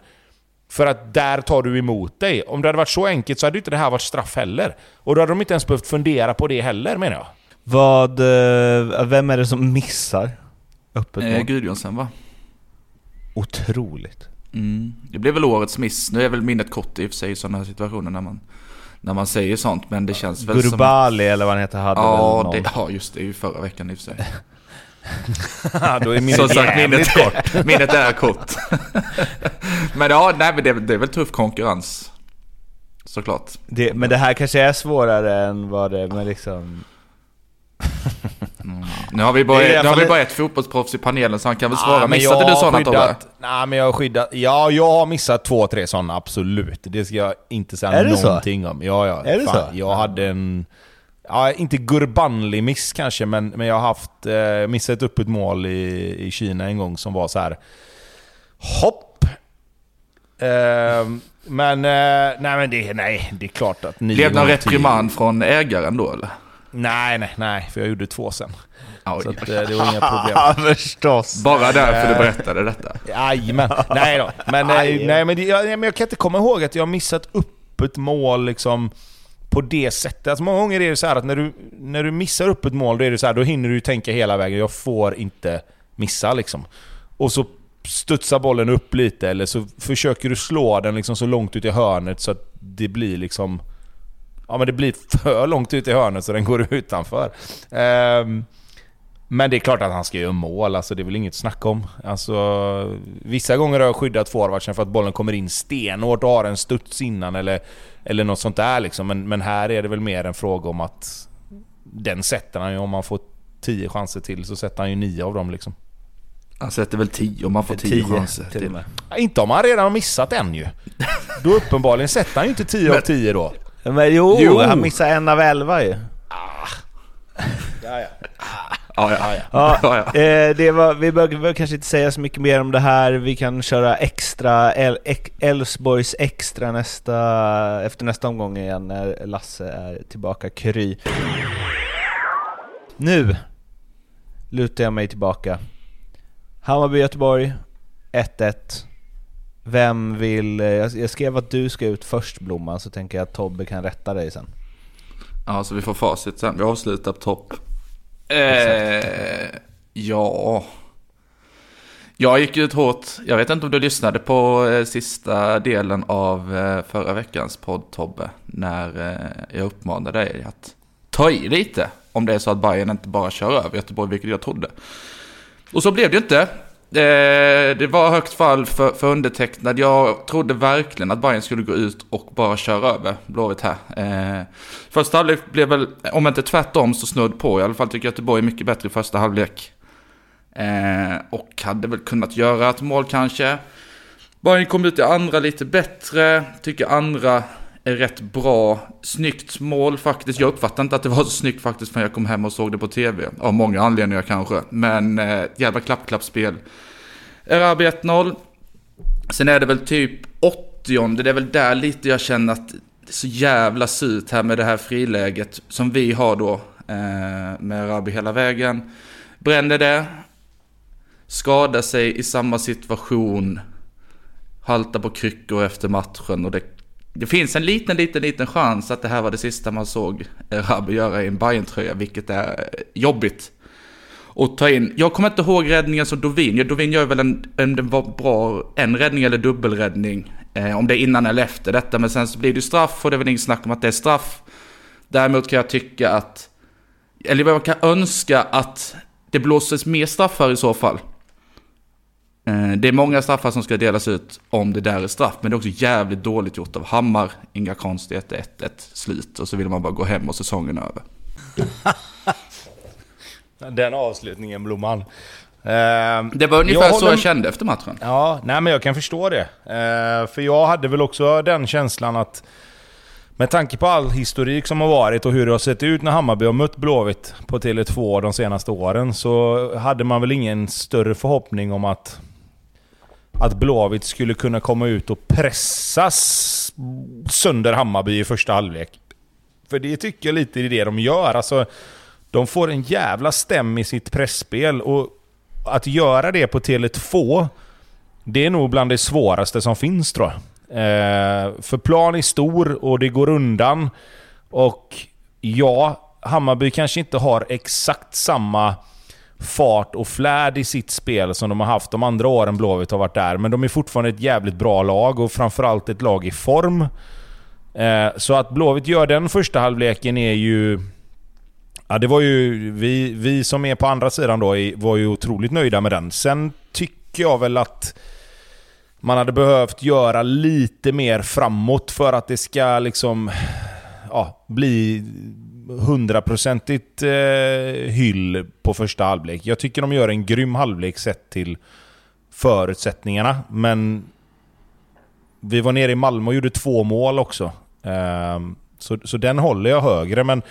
för att där tar du emot dig. Om det hade varit så enkelt så hade inte det här varit straff heller. Och då hade de inte ens behövt fundera på det heller, menar jag. Vad... eh, vem är det som missar öppet Eh, mål? Gudjonsen va? Otroligt. Mm. Det blev väl årets miss. Nu är väl minnet kort i och för sig i sådana här situationer när man, när man säger sånt. Men det känns väl som... Gurubali eller vad han heter hade väl Ja, någon... det, ja, just det. är ju förra veckan i och för sig. [LAUGHS] då är Som sagt, minnet, kort. [LAUGHS] minnet är kort. [LAUGHS] men ja, nej, men det, är väl- det är väl tuff konkurrens. Såklart. Det, men det här kanske är svårare än vad det men liksom... Nu har vi bara, Det nu har vi ett- bara ett fotbollsproffs i panelen så han kan väl svara. men Missade jag du har sådana Tobbe? Nej men jag har skyddat, ja jag har missat två, tre sådana absolut. Det ska jag inte säga Är det så? någonting om. Ja, ja. Är det så? Jag hade en, ja inte Gurbanli miss kanske, men, men jag har haft, eh, missat ett öppet mål i, i Kina en gång som var så här. Hopp! Ehm, men, eh, nej men det, nej, det är klart att Blev det någon reprimand från ägaren då eller? Nej, nej, nej, för jag gjorde två sen. Ja, Så att, eh, det var inga problem. [LAUGHS] Förstås! Bara därför du berättade detta. Jajamän. Nej då. Men, eh, Aj. nej, men, jag, men jag kan inte komma ihåg att jag har missat upp ett mål liksom på det sättet. Alltså många gånger är det så här att när du, när du missar upp ett mål, då är det så här, då hinner du tänka hela vägen. Jag får inte missa liksom. Och så studsar bollen upp lite, eller så försöker du slå den liksom så långt ut i hörnet så att det blir liksom... Ja men det blir för långt ut i hörnet så den går [LAUGHS] utanför. Ehm, men det är klart att han ska göra mål, alltså det är väl inget snack om. Alltså, vissa gånger har jag skyddat forwardsen för att bollen kommer in stenhårt och har en studs innan eller, eller något sånt där liksom. Men, men här är det väl mer en fråga om att den sätter han ju. Om man får tio chanser till så sätter han ju nio av dem liksom. Han sätter väl tio om man får tio, chanser till med. Ja, Inte om han redan har missat en ju. Då uppenbarligen sätter han ju inte 10 av 10 då. Men jo, Jo. han missade en av elva ju. Ja, ja. Ja, Ja, ja. eh, det var, vi behöver kanske inte säga så mycket mer om det här. Vi kan köra extra, El- Elfsborgs extra nästa, efter nästa omgång igen när Lasse är tillbaka kry. Nu lutar jag mig tillbaka. Hammarby-Göteborg, 1-1. Vem vill... eh, Jag skrev att du ska ut först Blomman, så tänker jag att Tobbe kan rätta dig sen. ja, så vi får facit sen. Vi avslutar på topp. Eh, ja. Jag gick ut hårt. Jag vet inte om du lyssnade på eh, sista delen av eh, förra veckans podd Tobbe. När jag uppmanade dig att ta i lite. Om det är så att Bayern inte bara kör över Göteborg, vilket jag trodde. Och så blev det ju inte. Det, det var högt fall för, för undertecknad. Jag trodde verkligen att Bayern skulle gå ut och bara köra över Blåvitt här. Eh, första halvlek blev väl, om inte tvärtom, så snudd på. I alla fall tycker jag Göteborg är mycket bättre i första halvlek. Eh, och hade väl kunnat göra ett mål kanske. Bayern kom ut i andra lite bättre. Tycker andra rätt bra. Snyggt mål faktiskt. Jag uppfattade inte att det var så snyggt faktiskt förrän jag kom hem och såg det på tv. Av många anledningar kanske. Men eh, jävla klappklappspel. Erabi 1-0. Sen är det väl typ 80 det är väl där lite jag känner att det är så jävla surt här med det här friläget som vi har då eh, med Erabi hela vägen. Bränner det, skadar sig i samma situation, haltar på kryckor efter matchen och det, det finns en liten, liten, liten chans att det här var det sista man såg eh, Rabbe göra i en bayern tröja vilket är eh, jobbigt och ta in. Jag kommer inte ihåg räddningen som Dovin. Ja, Dovin gör väl en, en, det var bra, en räddning eller dubbelräddning. Eh, om det är innan eller efter detta. Men sen så blir det straff och det är väl inget snack om att det är straff. Däremot kan jag tycka att, eller jag kan önska att det blåses mer straffar i så fall. Eh, det är många straffar som ska delas ut om det där är straff. Men det är också jävligt dåligt gjort av Hammar. Inga konstigheter, 1-1 slut. Och så vill man bara gå hem och säsongen är över. [LAUGHS] Den avslutningen, Blomman. Uh, det var ungefär jag så jag kände efter matchen. Ja, nej men jag kan förstå det. Uh, för jag hade väl också den känslan att med tanke på all historik som har varit och hur det har sett ut när Hammarby har mött Blåvitt på Tele2 de senaste åren så hade man väl ingen större förhoppning om att att Blåvitt skulle kunna komma ut och pressas sönder Hammarby i första halvlek. För det tycker jag lite är det de gör. Alltså, de får en jävla stäm i sitt pressspel och att göra det på Tele2, det är nog bland det svåraste som finns tror jag. Eh, för plan är stor och det går undan. Och ja, Hammarby kanske inte har exakt samma fart och flärd i sitt spel som de har haft de andra åren Blåvitt har varit där. Men de är fortfarande ett jävligt bra lag och framförallt ett lag i form. Eh, så att Blåvitt gör den första halvleken är ju Ja, det var ju... Vi, vi som är på andra sidan då var ju otroligt nöjda med den. Sen tycker jag väl att man hade behövt göra lite mer framåt för att det ska liksom... Ja, bli hundraprocentigt eh, hyll på första halvlek. Jag tycker de gör en grym halvlek sett till förutsättningarna, men... Vi var nere i Malmö och gjorde två mål också. Ehm, så, så den håller jag högre, men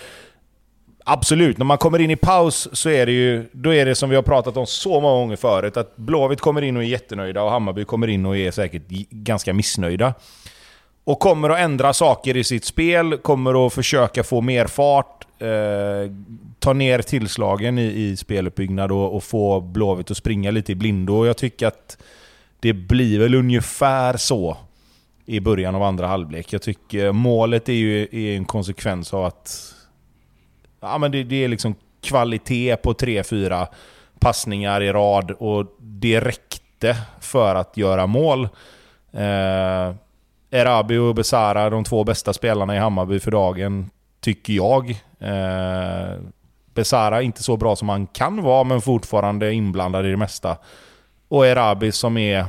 Absolut, när man kommer in i paus så är det ju, då är det som vi har pratat om så många gånger förut, att Blåvitt kommer in och är jättenöjda och Hammarby kommer in och är säkert ganska missnöjda. Och kommer att ändra saker i sitt spel, kommer att försöka få mer fart, eh, ta ner tillslagen i, i speluppbyggnad och, och få Blåvitt att springa lite i blindo. Och jag tycker att det blir väl ungefär så i början av andra halvlek. Jag tycker målet är ju är en konsekvens av att ja, men det, det är liksom kvalitet på 3-4 passningar i rad och det räckte för att göra mål. Eh, Erabi och Besara, de två bästa spelarna i Hammarby för dagen, tycker jag. Eh, Besara inte så bra som han kan vara, men fortfarande inblandad i det mesta. Och Erabi som är...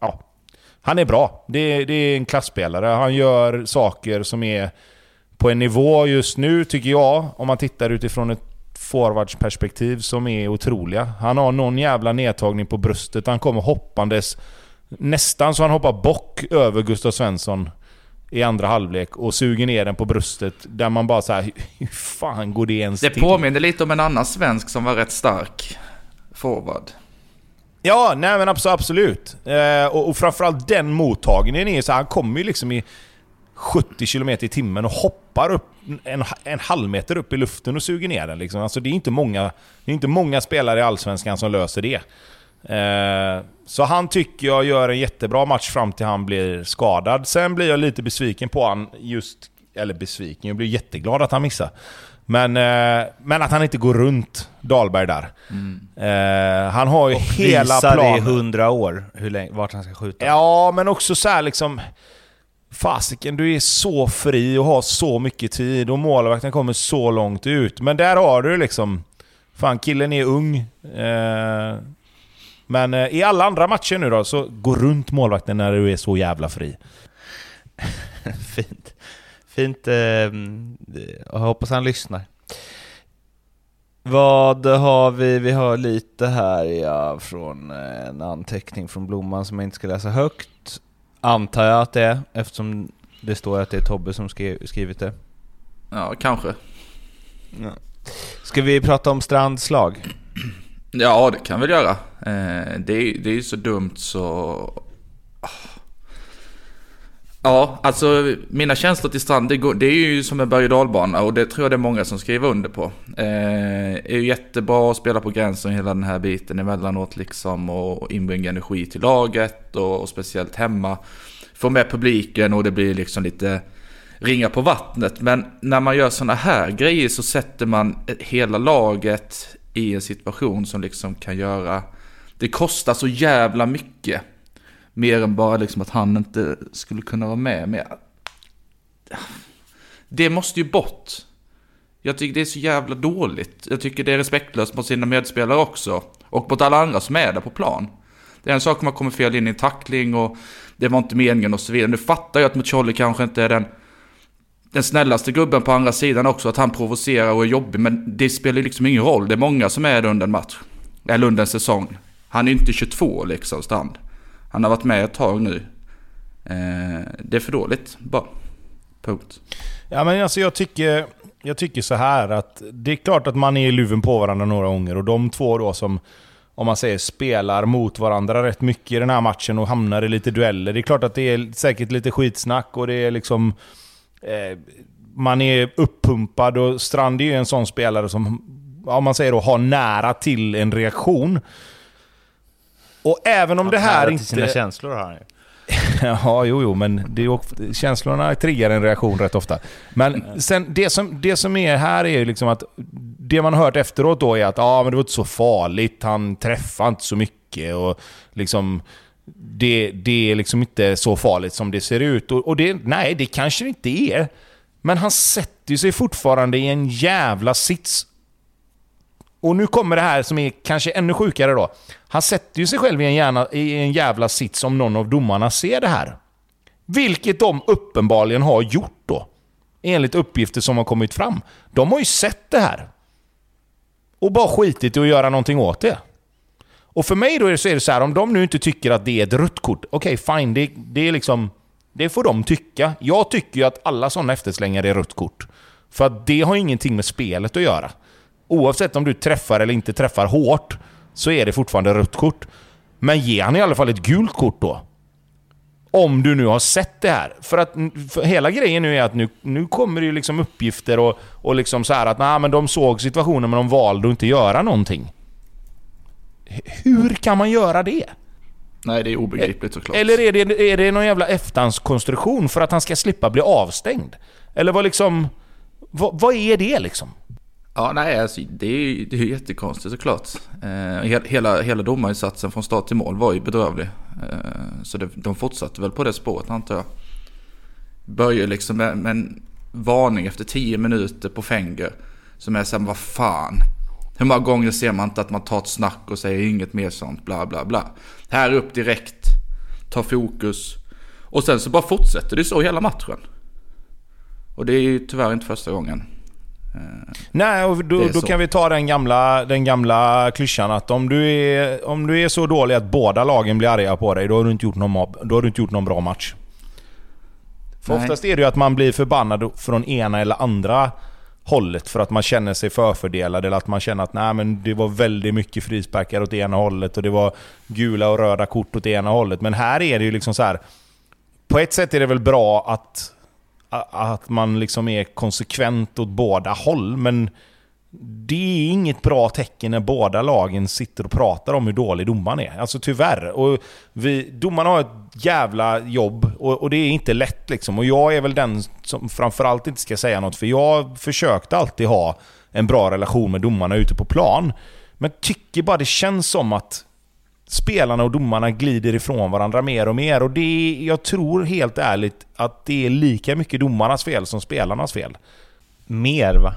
Ja, han är bra. Det, det är en klassspelare. Han gör saker som är på en nivå just nu, tycker jag, om man tittar utifrån ett forwardsperspektiv som är otroliga. Han har någon jävla nedtagning på bröstet. Han kommer hoppandes nästan så han hoppar bock över Gustav Svensson i andra halvlek och suger ner den på bröstet. Där man bara såhär, [LAUGHS] hur fan går det ens Det till? påminner lite om en annan svensk som var rätt stark forward. Ja, nej men absolut. Eh, och, och framförallt den mottagningen är så han kommer ju liksom i 70 km i timmen och hoppar upp en, en halv meter upp i luften och suger ner den. Liksom. Alltså, det, är inte många, det är inte många spelare i Allsvenskan som löser det. Eh, så han tycker jag gör en jättebra match fram till han blir skadad. Sen blir jag lite besviken på han just... Eller besviken, jag blir jätteglad att han missar. Men, eh, men att han inte går runt Dahlberg där. Mm. Eh, han har ju och hela planen. i hundra år hur länge, vart han ska skjuta. Ja, men också så här liksom... Fasiken, du är så fri och har så mycket tid och målvakten kommer så långt ut. Men där har du liksom... Fan, killen är ung. Eh, men eh, i alla andra matcher nu då, så gå runt målvakten när du är så jävla fri. [LAUGHS] Fint. Fint. Eh, jag hoppas han lyssnar. Vad har vi? Vi har lite här ja, från en anteckning från Blomman som jag inte ska läsa högt. Antar jag att det är, eftersom det står att det är Tobbe som skrivit det. Ja, kanske. Ja. Ska vi prata om strandslag? Ja, det kan vi göra. Eh, det, är, det är så dumt så... Ja, alltså mina känslor till Strand, det, går, det är ju som en berg och dalbana och det tror jag det är många som skriver under på. Eh, är ju jättebra att spela på gränsen hela den här biten emellanåt liksom och inbringa energi till laget och, och speciellt hemma. Få med publiken och det blir liksom lite ringa på vattnet. Men när man gör sådana här grejer så sätter man hela laget i en situation som liksom kan göra... Det kostar så jävla mycket Mer än bara liksom att han inte skulle kunna vara med. Men det måste ju bort. Jag tycker det är så jävla dåligt. Jag tycker det är respektlöst mot sina medspelare också. Och mot alla andra som är där på plan. Det är en sak om man kommer fel in i en tackling och det var inte meningen och så vidare. Nu fattar jag att Mucolli kanske inte är den, den snällaste gubben på andra sidan också. Att han provocerar och är jobbig. Men det spelar liksom ingen roll. Det är många som är det under en match. Eller under en säsong. Han är inte 22 liksom, Strand. Han har varit med ett tag nu. Eh, det är för dåligt, bara. Punkt. Ja, men alltså jag tycker, jag tycker så här att det är klart att man är i luven på varandra några gånger och de två då som om man säger spelar mot varandra rätt mycket i den här matchen och hamnar i lite dueller. Det är klart att det är säkert lite skitsnack och det är liksom... Man är uppumpad och Strand är ju en sån spelare som, om man säger då, har nära till en reaktion. Och även om det här inte... sina känslor har han ju. [LAUGHS] ja, jo, jo, men det är, känslorna triggar en reaktion rätt ofta. Men sen, det, som, det som är här är ju liksom att det man har hört efteråt då är att ah, men det var inte så farligt, han träffade inte så mycket och liksom det, det är liksom inte så farligt som det ser ut. Och, och det, nej, det kanske det inte är. Men han sätter sig fortfarande i en jävla sits och nu kommer det här som är kanske ännu sjukare då. Han sätter ju sig själv i en, hjärna, i en jävla sits om någon av domarna ser det här. Vilket de uppenbarligen har gjort då. Enligt uppgifter som har kommit fram. De har ju sett det här. Och bara skitit i att göra någonting åt det. Och för mig då är det så, är det så här, om de nu inte tycker att det är ett rött kort, okej okay, fine, det, det, är liksom... Det får de tycka. Jag tycker ju att alla sådana efterslängare är rött kort. För att det har ingenting med spelet att göra oavsett om du träffar eller inte träffar hårt, så är det fortfarande rött kort. Men ge han i alla fall ett gult kort då. Om du nu har sett det här. För att för hela grejen nu är att nu, nu kommer det ju liksom uppgifter och, och liksom så att nej, men de såg situationen men de valde att inte göra någonting. Hur kan man göra det? Nej, det är obegripligt såklart. Eller är det, är det någon jävla efterhandskonstruktion för att han ska slippa bli avstängd? Eller vad liksom... Vad, vad är det liksom? Ja, nej, alltså, det är ju det är jättekonstigt såklart. Eh, hela, hela domarinsatsen från start till mål var ju bedrövlig. Eh, så det, de fortsatte väl på det spåret antar jag. Börjar liksom med, med en varning efter 10 minuter på Fenger. Som är såhär, vad fan. Hur många gånger ser man inte att man tar ett snack och säger inget mer sånt, bla bla bla. Här upp direkt, ta fokus. Och sen så bara fortsätter det så hela matchen. Och det är ju tyvärr inte första gången. Nej, och då, då kan vi ta den gamla, den gamla klyschan att om du, är, om du är så dålig att båda lagen blir arga på dig, då har du inte gjort någon, då har du inte gjort någon bra match. För oftast är det ju att man blir förbannad från ena eller andra hållet för att man känner sig förfördelad eller att man känner att nej, men det var väldigt mycket frisparkar åt ena hållet och det var gula och röda kort åt ena hållet. Men här är det ju liksom så här. På ett sätt är det väl bra att att man liksom är konsekvent åt båda håll. Men det är inget bra tecken när båda lagen sitter och pratar om hur dålig domaren är. Alltså tyvärr. Och vi, domarna har ett jävla jobb och, och, det är inte lätt liksom. Och jag är väl den som framförallt inte ska säga något, för jag försökte alltid ha en bra relation med domarna ute på plan. Men tycker bara det känns som att spelarna och domarna glider ifrån varandra mer och mer. Och det jag tror helt ärligt att det är lika mycket domarnas fel som spelarnas fel. Mer va?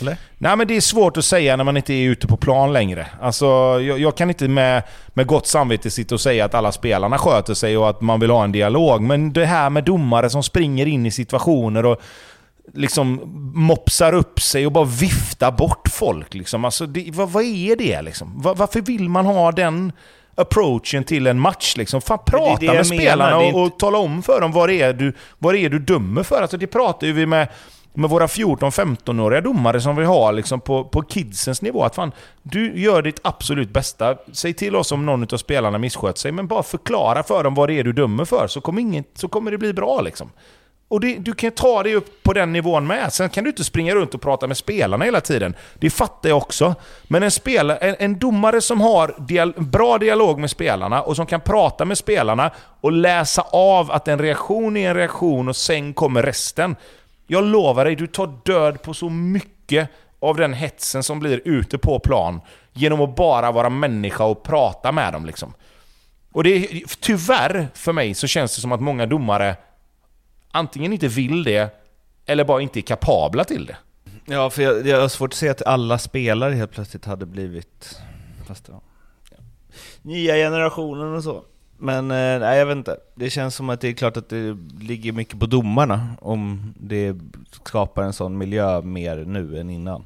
Eller? Nej men det är svårt att säga när man inte är ute på plan längre. Alltså, jag, jag, kan inte med, med gott samvete sitta och säga att alla spelarna sköter sig och att man vill ha en dialog. Men det här med domare som springer in i situationer och liksom mopsar upp sig och bara viftar bort folk. Liksom. Alltså, det, vad, vad, är det liksom? Var, varför vill man ha den approachen till en match? Liksom? Fan, prata det det med spelarna och, och, tala om för dem vad det är du, vad det är du dömer för. Alltså, det pratar ju vi med med våra 14-15-åriga domare som vi har liksom på, på kidsens nivå. Att fan, du gör ditt absolut bästa. Säg till oss om någon av spelarna missköter sig, men bara förklara för dem vad det är du dömer för, så kommer, inget, så kommer det bli bra. Liksom. Och det, du kan ta det upp på den nivån med. Sen kan du inte springa runt och prata med spelarna hela tiden. Det fattar jag också. Men en, spelare, en, en domare som har dial, bra dialog med spelarna och som kan prata med spelarna och läsa av att en reaktion är en reaktion och sen kommer resten. Jag lovar dig, du tar död på så mycket av den hetsen som blir ute på plan genom att bara vara människa och prata med dem. Liksom. Och det är, tyvärr för mig så känns det som att många domare antingen inte vill det, eller bara inte är kapabla till det. Ja, för jag, jag har svårt att se att alla spelare helt plötsligt hade blivit... Fast, ja. Nya generationen och så. Men eh, nej, jag vet inte. Det känns som att det är klart att det ligger mycket på domarna om det skapar en sån miljö mer nu än innan.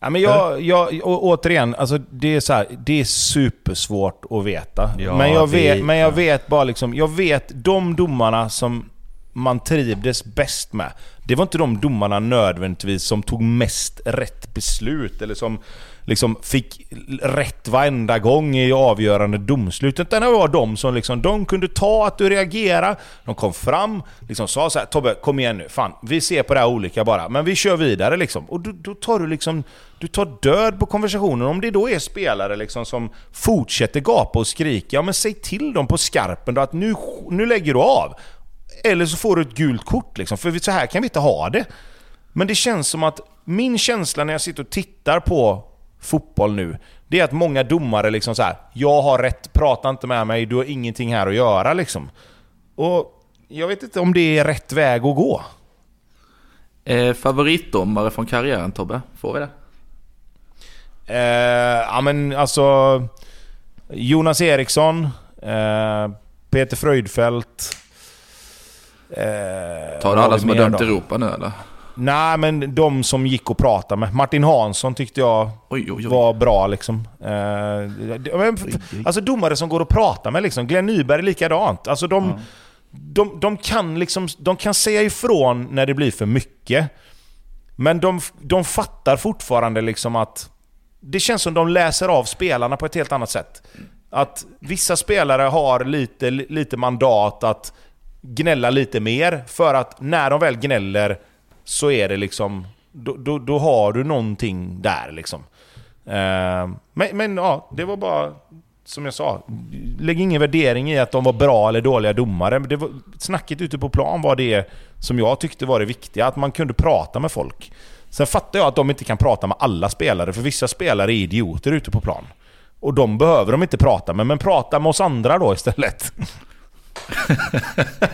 Ja, men jag, jag, å, återigen, alltså det är så här, det är supersvårt att veta. Ja, men, jag det- vet, men jag vet bara liksom, jag vet de domarna som man trivdes bäst med. Det var inte de domarna nödvändigtvis som tog mest rätt beslut eller som liksom fick rätt varenda gång i avgörande domslut. Utan det var de som liksom, de kunde ta att du reagerade, de kom fram, liksom sa så här, Tobbe kom igen nu, fan vi ser på det här olika bara, men vi kör vidare liksom. Och då, då tar du liksom, du tar död på konversationen. Om det då är spelare liksom som fortsätter gapa och skrika, ja men säg till dem på skarpen då att nu, nu lägger du av. Eller så får du ett gult kort liksom, för så här kan vi inte ha det. Men det känns som att min känsla när jag sitter och tittar på fotboll nu, det är att många domare liksom så här, jag har rätt, prata inte med mig, du har ingenting här att göra liksom. Och jag vet inte om det är rätt väg att gå. Eh, favoritdomare från karriären Tobbe? Får vi det? Eh, ja men alltså... Jonas Eriksson, eh, Peter Fröjdfält... Eh, Tar du alla som har dömt då? Europa nu eller? Nej, men de som gick att prata med. Martin Hansson tyckte jag Oj, oj, oj. var bra liksom. Eh, alltså domare som går att prata med liksom. Glenn Nyberg är likadant. Alltså de, de, de, kan liksom, de kan säga ifrån när det blir för mycket. Men de, de fattar fortfarande liksom att... Det känns som de läser av spelarna på ett helt annat sätt. Att vissa spelare har lite, lite mandat att gnälla lite mer, för att när de väl gnäller så är det liksom... Då, då, då har du någonting där liksom. Eh, men, men ja, det var bara... Som jag sa, lägg ingen värdering i att de var bra eller dåliga domare. Det var, snacket ute på plan var det som jag tyckte var det viktiga, att man kunde prata med folk. Sen fattar jag att de inte kan prata med alla spelare, för vissa spelare är idioter ute på plan. Och de behöver de inte prata med, men prata med oss andra då istället. [LAUGHS] [LAUGHS]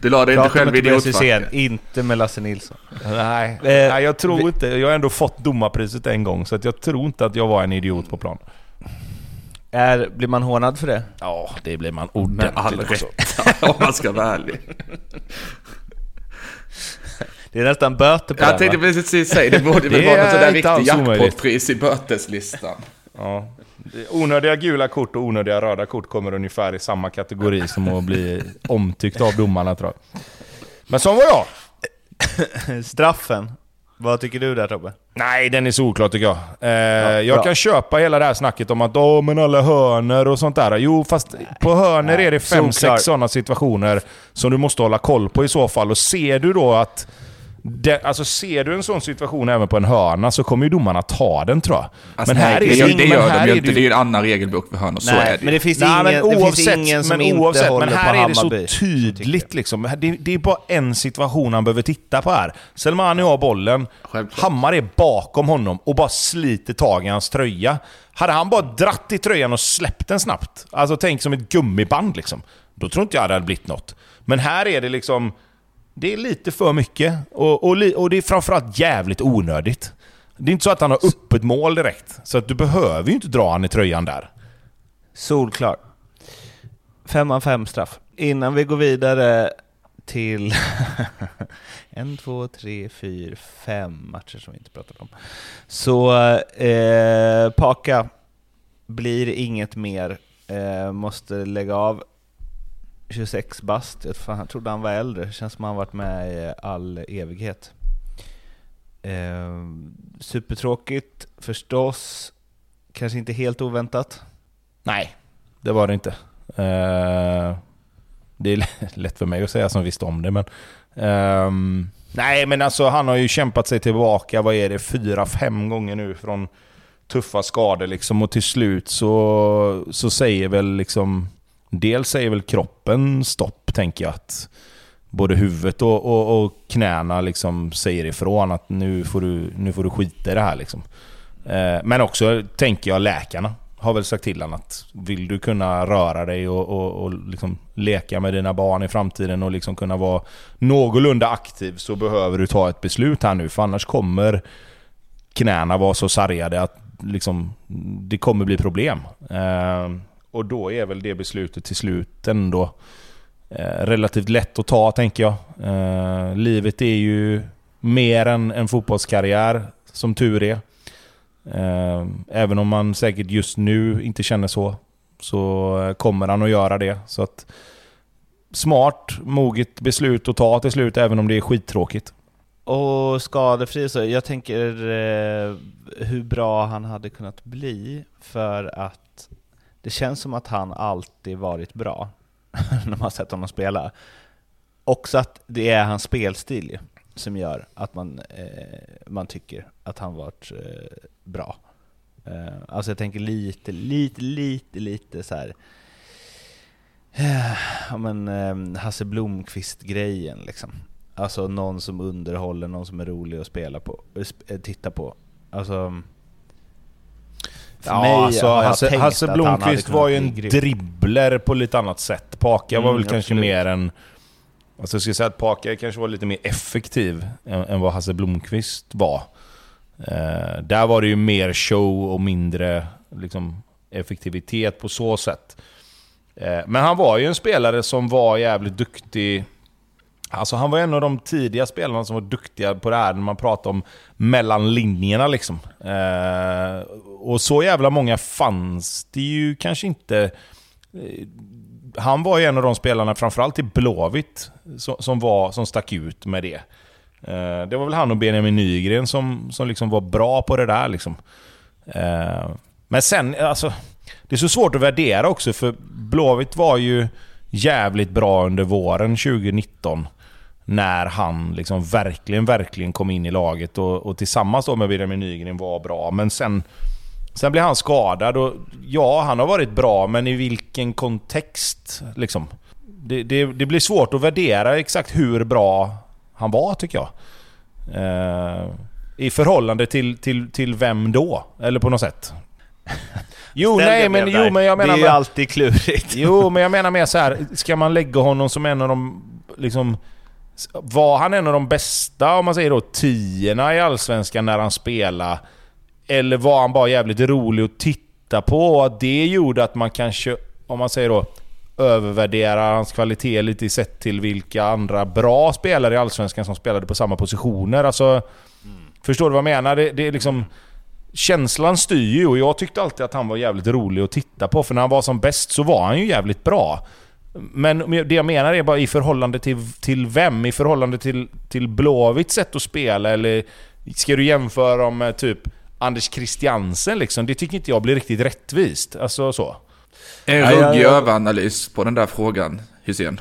Du la dig inte själv i idiotfacket. Inte med Lasse Nilsson. Nej, Eh, nej jag tror vi- inte. Jag har ändå fått domarpriset en gång, så att jag tror inte att jag var en idiot på plan. Är, blir man hånad för det? Ja, det blir man Med ordentligt all också. rätt, [LAUGHS] om man ska vara ärlig. [LAUGHS] Det är nästan böter på Jag den, tänkte va? precis säga, det borde väl Det vara något sådär riktigt jackpotpris i böteslistan. Ja. Onödiga gula kort och onödiga röda kort kommer ungefär i samma kategori som att bli [LAUGHS] omtyckt av domarna tror jag. Men så var jag! Straffen. Vad tycker du där Tobbe? Nej, den är solklar tycker jag. Eh, jag bra. kan köpa hela det här snacket om att Åh, men alla hörner och sånt där. Jo, fast på hörner Nej, är det fem, solklar. sex sådana situationer som du måste hålla koll på i så fall. Och ser du då att... Det, alltså ser du en sån situation även på en hörna så kommer ju domarna ta den tror jag. Alltså, men här nej, är det, gör, ing- det gör de ju är inte. Det är ju en annan regelbok för hörnor, så är det men ju. det finns Nej, ingen, men det oavsett, finns ingen som men inte oavsett, håller men på här är det så tydligt liksom. Det, det är bara en situation han behöver titta på här. Selmani har bollen, Självklart. Hammar är bakom honom och bara sliter tag i hans tröja. Hade han bara dratt i tröjan och släppt den snabbt, alltså tänk som ett gummiband liksom, då tror inte jag det hade blivit något. Men här är det liksom, det är lite för mycket och, och, och det är framförallt jävligt onödigt. Det är inte så att han har öppet mål direkt, så att du behöver ju inte dra han i tröjan där. Solklar. Femman fem straff. Innan vi går vidare till [LAUGHS] en, två, tre, fyra, fem matcher som vi inte pratat om. Så eh, Paka blir inget mer, eh, måste lägga av. 26 bast. Jag fan, jag trodde han var äldre. Känns som han varit med i all evighet. Eh, supertråkigt förstås. Kanske inte helt oväntat. Nej, det var det inte. Eh, det är [LAUGHS] lätt för mig att säga som visste om det, men... Eh, nej, men alltså han har ju kämpat sig tillbaka, vad är det, fyra, fem gånger nu från tuffa skador liksom. Och till slut så, så säger väl liksom... Dels säger väl kroppen stopp, tänker jag. att Både huvudet och, och, och knäna liksom säger ifrån att nu får du, nu får du skita i det här liksom. Eh, men också, tänker jag, läkarna har väl sagt till honom att vill du kunna röra dig och, och, och liksom leka med dina barn i framtiden och liksom kunna vara någorlunda aktiv så behöver du ta ett beslut här nu för annars kommer knäna vara så sargade att liksom, det kommer bli problem. Eh, och då är väl det beslutet till slut ändå eh, relativt lätt att ta tänker jag. Eh, livet är ju mer än en fotbollskarriär som tur är. Eh, även om man säkert just nu inte känner så, så kommer han att göra det. Så att smart, moget beslut att ta till slut, även om det är skittråkigt. Och skadefri så, jag tänker eh, hur bra han hade kunnat bli för att det känns som att han alltid varit bra [LAUGHS] när man sett honom spela. Också att det är hans spelstil som gör att man, eh, man tycker att han varit eh, bra. Eh, alltså jag tänker lite, lite, lite, lite så här. Eh, ja men eh, Hasse Blomqvist-grejen liksom. Alltså någon som underhåller, någon som är rolig att spela på, eh, eh, titta på. Alltså... För ja, mig alltså, Hasse, Hasse Blomqvist var ju en dribbler på lite annat sätt. Paka mm, var väl kanske mer en... Alltså jag skulle säga att Paka kanske var lite mer effektiv än, än vad Hasse Blomqvist var. Eh, där var det ju mer show och mindre liksom, effektivitet på så sätt. Eh, men han var ju en spelare som var jävligt duktig. Alltså han var en av de tidiga spelarna som var duktiga på det här när man pratar om mellan linjerna liksom. Eh, och så jävla många fanns det ju kanske inte. Eh, han var ju en av de spelarna, framförallt i Blåvitt, som, som, var, som stack ut med det. Eh, det var väl han och Benjamin Nygren som, som liksom var bra på det där. Liksom. Eh, men sen, alltså... Det är så svårt att värdera också, för Blåvitt var ju jävligt bra under våren 2019. När han liksom verkligen, verkligen kom in i laget och, och tillsammans då med Benjamin Nygren var bra. Men sen, sen blev han skadad och ja, han har varit bra, men i vilken kontext? Liksom. Det, det, det blir svårt att värdera exakt hur bra han var, tycker jag. Eh, I förhållande till, till, till vem då? Eller på något sätt. [LAUGHS] Jo, nej, men, jo, men jag menar... Det är ju alltid klurigt. Jo, men jag [LAUGHS] menar mer så här. Ska man lägga honom som en av de... Liksom, var han en av de bästa, om man säger då, tiorna i Allsvenskan när han spelade? Eller var han bara jävligt rolig att titta på och att det gjorde att man kanske, om man säger då, övervärderar hans kvalitet lite sett till vilka andra bra spelare i Allsvenskan som spelade på samma positioner. Alltså, mm. Förstår du vad jag menar? Det, det är liksom... Känslan styr ju och jag tyckte alltid att han var jävligt rolig att titta på. För när han var som bäst så var han ju jävligt bra. Men det jag menar är bara i förhållande till, till vem? I förhållande till, till Blåvitts sätt att spela? Eller ska du jämföra dem med typ Anders Christiansen liksom? Det tycker inte jag blir riktigt rättvist. Alltså så. En ruggig överanalys på den där frågan, Hysén.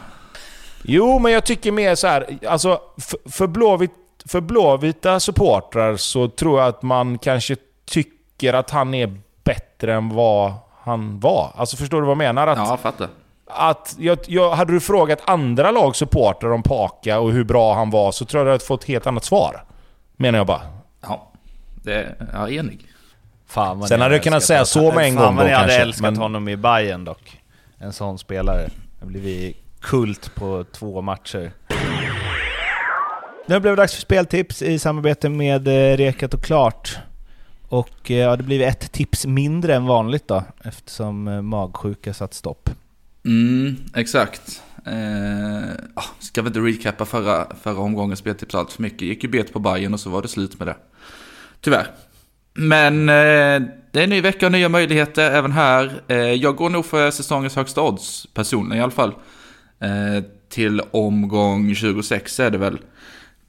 Jo, men jag tycker mer så här, alltså för, för, Blåvitt, för blåvita supportrar så tror jag att man kanske tycker att han är bättre än vad han var. Alltså förstår du vad jag menar? Att, ja, jag fattar. Att jag, jag, hade du frågat andra lag supportrar om Paka och hur bra han var så tror jag att du hade fått ett helt annat svar. Menar jag bara. Ja, det är jag enig. Fan Sen hade jag kunnat säga så med en gång Fan vad ni hade älskat men... honom i Bayern dock. En sån spelare. Det blivit kult på två matcher. Nu blev det dags för speltips i samarbete med eh, Rekat och Klart. Och eh, ja, det blir ett tips mindre än vanligt då, eftersom eh, magsjuka satt stopp. Mm, exakt. Eh, ah, ska vi inte recappa förra, förra omgångens speltips allt för mycket. Gick ju bet på Bayern och så var det slut med det. Tyvärr. Men eh, det är en ny vecka och nya möjligheter även här. Eh, jag går nog för säsongens högsta odds, personligen i alla fall. Eh, till omgång 26 är det väl.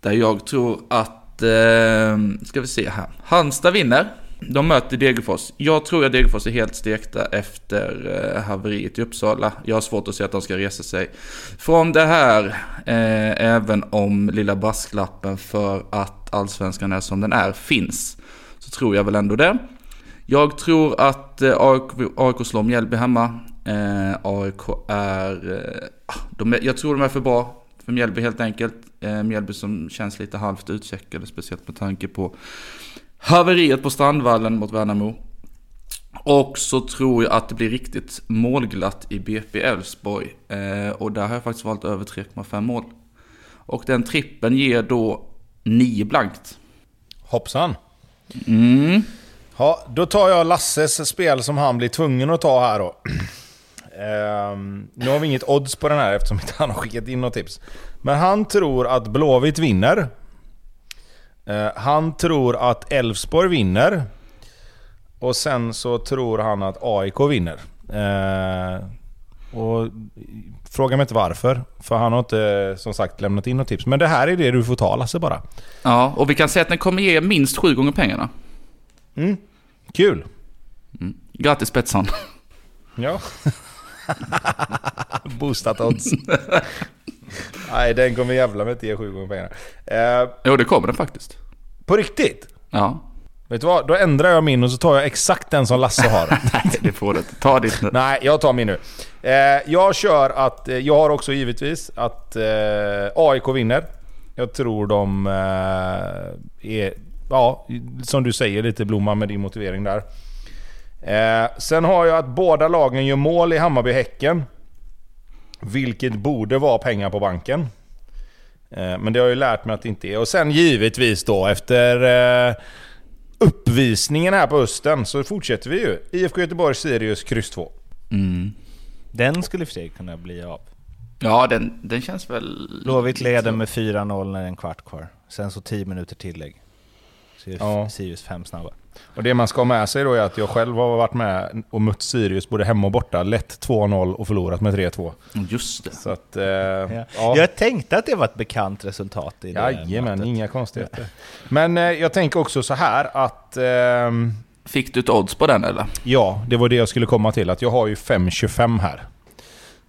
Där jag tror att, eh, ska vi se här. Halmstad vinner. De möter Degerfors. Jag tror att Degerfors är helt stekta efter eh, haveriet i Uppsala. Jag har svårt att se att de ska resa sig från det här. Eh, även om lilla brasklappen för att allsvenskan är som den är finns. Så tror jag väl ändå det. Jag tror att eh, AIK, AIK slår Mjällby hemma. Eh, AIK är, eh, ah, de är... Jag tror de är för bra för Mjällby helt enkelt. Eh, Mjällby som känns lite halvt utcheckade, speciellt med tanke på haveriet på Strandvallen mot Värnamo. Och så tror jag att det blir riktigt målglatt i BP Elfsborg. Eh, och där har jag faktiskt valt över 3,5 mål. Och den trippen ger då 9 blankt. Hoppsan. Mm. Ja, då tar jag Lasses spel som han blir tvungen att ta här då. Ehm, nu har vi inget odds på den här eftersom inte han har skickat in något tips. Men han tror att Blåvitt vinner. Eh, han tror att Elfsborg vinner. Och sen så tror han att AIK vinner. Eh, och Fråga mig inte varför, för han har inte som sagt lämnat in något tips. Men det här är det du får ta Lasse bara. Ja, och vi kan säga att den kommer ge minst sju gånger pengarna. Mm. Kul! Mm. Grattis Betsson. Ja. [LAUGHS] Boostat odds. [LAUGHS] [LAUGHS] Nej, den kommer jävla med inte ge sju gånger pengarna. Eh, Jo, det kommer den faktiskt. på riktigt? Ja. Vet du vad? Då ändrar jag min och så tar jag exakt den som Lasse har. [LAUGHS] Nej, det får du inte. Ta ditt nu. Nej, jag tar min nu. Eh, jag kör att, eh, jag har också givetvis att eh, AIK vinner. Jag tror de eh, är, ja, som du säger, lite blomma med din motivering där. Eh, sen har jag att båda lagen gör mål i Hammarby-Häcken. Vilket borde vara pengar på banken. Eh, men det har jag ju lärt mig att det inte är. Och sen givetvis då efter eh, uppvisningen här på Östen så fortsätter vi ju. IFK Göteborg, Sirius, kryss 2. Mm. Den skulle i och för sig kunna bli av. Ja, den, den känns väl... Blåvitt leder med 4-0 när det är en kvart kvar. Sen så 10 minuter tillägg. Sirius, Ja. Sirius fem snabba. Och det man ska ha med sig då är att jag själv har varit med och mött Sirius både hemma och borta. Lett 2-0 och förlorat med 3-2. Just det. Så att... Eh, Ja. ja. Jag tänkte att det var ett bekant resultat i det Jajamän, inga konstigheter. Men eh, jag tänker också så här att... ehm, Fick du ett odds på den eller? ja, det var det jag skulle komma till. Att jag har ju 5,25 här.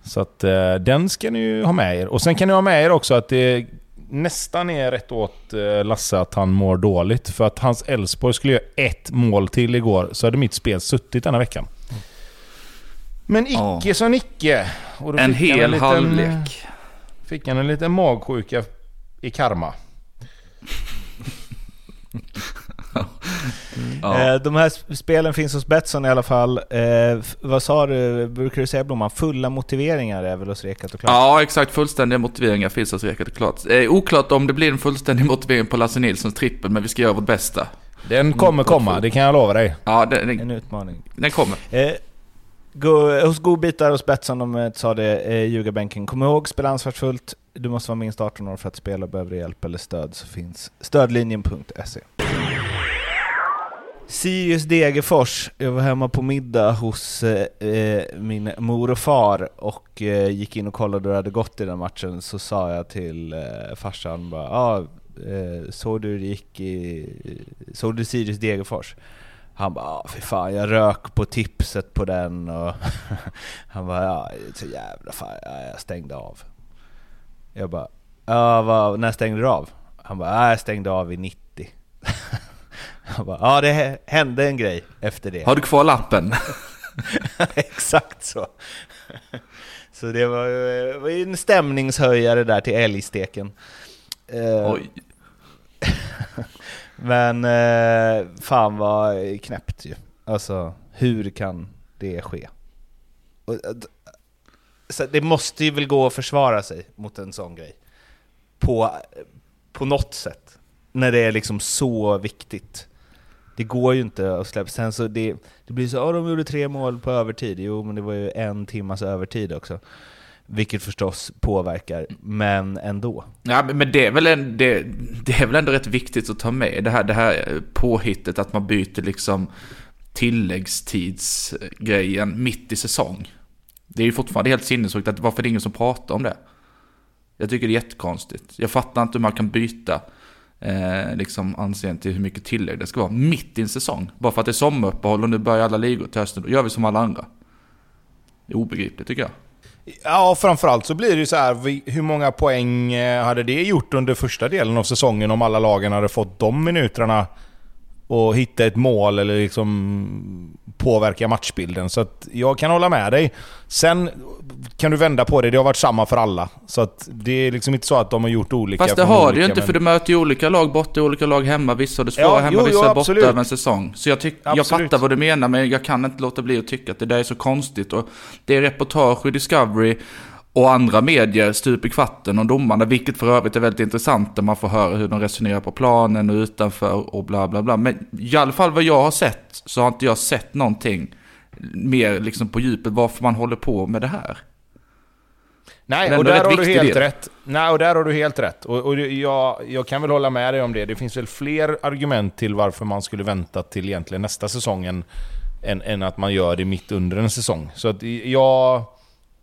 Så att eh, den ska ni ju ha med er. Och sen kan ni ha med er också att det nästan är rätt åt eh, Lasse att han mår dåligt. För att hans Elfsborg skulle göra ett mål till igår, så hade mitt spel suttit denna veckan. Men icke Ja. som icke. En hel liten- halvlek. Fick han en liten magsjuka i karma. Ja. Eh, De här sp- spelen finns hos Betsson i alla fall. Eh, vad sa du, brukar du säga Blomman? Fulla motiveringar är väl hos Rekat och klart? Ja, exakt. Fullständiga motiveringar finns hos Rekat och klart. Eh, oklart om det blir en fullständig motivering på Lasse Nilssons trippel, men vi ska göra vårt bästa. Den kommer komma, det kan jag lova dig. Ja, den, En den, utmaning. den kommer. Eh, go, hos godbitar hos Betsson, de sa det, eh, ljugarbänken. Kom ihåg, spela ansvarsfullt. Du måste vara minst 18 år för att spela. Behöver du hjälp eller stöd så finns stödlinjen.se. Sirius Degerfors. Jag var hemma på middag hos eh, eh, min mor och far och eh, gick in och kollade hur det hade gått i den matchen. Så sa jag till eh, farsan bara, ah, eh, såg du det gick i... Såg du Sirius Degerfors? Han bara, ah, fy fan jag rök på tipset på den och [LAUGHS] han bara, ja så jävla fan, ja, jag stängde av. Jag bara, ja vad, när stängde du av? Han bara, ah, jag stängde av i 90. [LAUGHS] Han bara, ja det hände en grej efter det. Har du kvar lappen? [LAUGHS] Exakt så. Så det var ju en stämningshöjare där till älgsteken. Eh, Oj. [LAUGHS] Men eh, fan vad knäppt ju. Alltså, hur kan det ske? Eh, så det måste ju väl gå att försvara sig mot en sån grej. På, på något sätt. När det är liksom så viktigt. Det går ju inte att släppa. Sen så det, det blir så, ja de gjorde tre mål på övertid. Jo, men det var ju en timmas övertid också. Vilket förstås påverkar, men ändå. Ja, men- det är, väl en, det, det är väl ändå rätt viktigt att ta med det här, det här påhittet att man byter liksom tilläggstidsgrejen mitt i säsong. Det är ju fortfarande helt sinnessjukt att varför det är ingen som pratar om det. Jag tycker det är jättekonstigt. Jag fattar inte hur man kan byta eh, liksom anseende till hur mycket tillägg det ska vara mitt i en säsong. Bara för att det är sommaruppehåll och nu börjar alla ligor till hösten. Då gör vi som alla andra. Det är obegripligt tycker jag. Ja, framförallt så blir det ju så här, hur många poäng eh, hade det gjort under första delen av säsongen om alla lagen hade fått de minuterna och hitta ett mål eller liksom påverka matchbilden. Så jag kan hålla med dig. Sen kan du vända på det, det har varit samma för alla. Så det är liksom inte så att de har gjort olika. Fast det har det olika, ju inte men- för du möter ju olika lag borta och olika lag hemma. Vissa har det svåra Ja, hemma, jo, vissa jo, är borta över en säsong. Så jag, tyck, jag fattar vad du menar men jag kan inte låta bli att tycka att det där är så konstigt. Och det är reportage i Discovery och andra medier stup i kvarten om domarna, vilket för övrigt är väldigt intressant där man får höra hur de resonerar på planen och utanför och bla bla bla. Men i alla fall vad jag har sett så har inte jag sett någonting mer liksom på djupet varför man håller på med det här. Nej, och där har du helt del. rätt. Nej, och där har du helt rätt. Och, och jag, jag kan väl hålla med dig om det. Det finns väl fler argument till varför man skulle vänta till egentligen nästa säsong än, än, än att man gör det mitt under en säsong. Så att jag,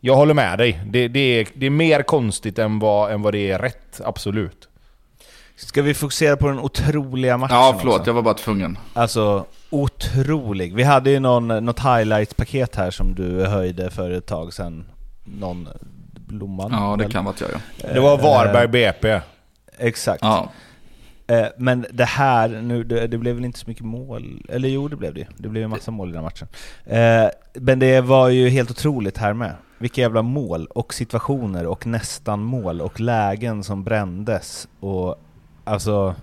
jag håller med dig. Det, det, är, det är mer konstigt än vad, än vad det är rätt, absolut. Ska vi fokusera på den otroliga matchen Ja, förlåt, också? jag var bara tvungen. Alltså, otrolig. Vi hade ju någon, något highlight-paket här som du höjde för ett tag sedan. Någon Blomman? Ja, det väl? kan vara att jag ja. Det var Eh, Varberg BP. Exakt. ja. Eh, Men det här, nu, det, det blev väl inte så mycket mål, eller jo det blev det. Det blev ju massa mål i den här matchen. Eh, Men det var ju helt otroligt här med. Vilka jävla mål och situationer och nästan mål och lägen som brändes och alltså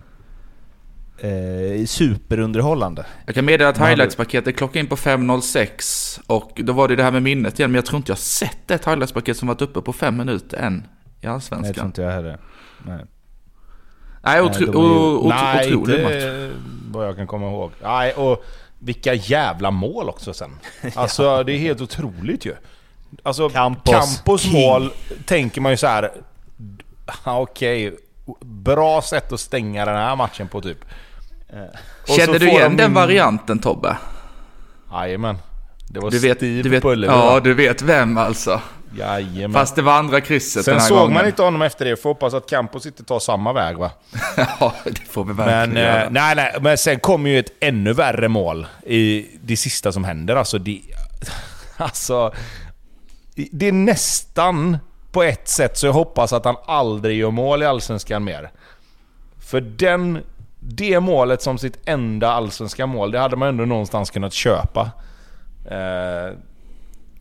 eh, superunderhållande. Jag kan meddela att highlights-paketet klockade in på 5.06 och då var det det här med minnet igen, men jag tror inte jag sett ett highlights-paket som varit uppe på fem minuter än i Nej, jag tror Allsvenskan. inte jag heller. Nej. Nej, otro, Nej, ju- Nej, otrolig match. vad jag kan komma ihåg. Nej, och vilka jävla mål också sen. [LAUGHS] Alltså, det är helt otroligt ju. Alltså, Campos Campos, mål tänker man ju så här. "Ah, Okej, bra sätt att stänga den här matchen på typ. Och så Känner du igen de den varianten Tobbe? Jajamän. Det var Du vet, Steve du vet, på Ullevi, ja, va? du vet vem alltså. Jajamän. Fast det var andra krysset Sen den här såg gången. man inte honom efter det, får hoppas att Campos inte tar samma väg va? [LAUGHS] ja, det får vi verkligen Men, göra. eh, nej, nej, men sen kommer ju ett ännu värre mål i det sista som händer. Alltså, det, [LAUGHS] alltså, det är nästan på ett sätt så jag hoppas att han aldrig gör mål i Allsvenskan mer. För den, det målet som sitt enda allsvenska mål, det hade man ändå någonstans kunnat köpa. Eh,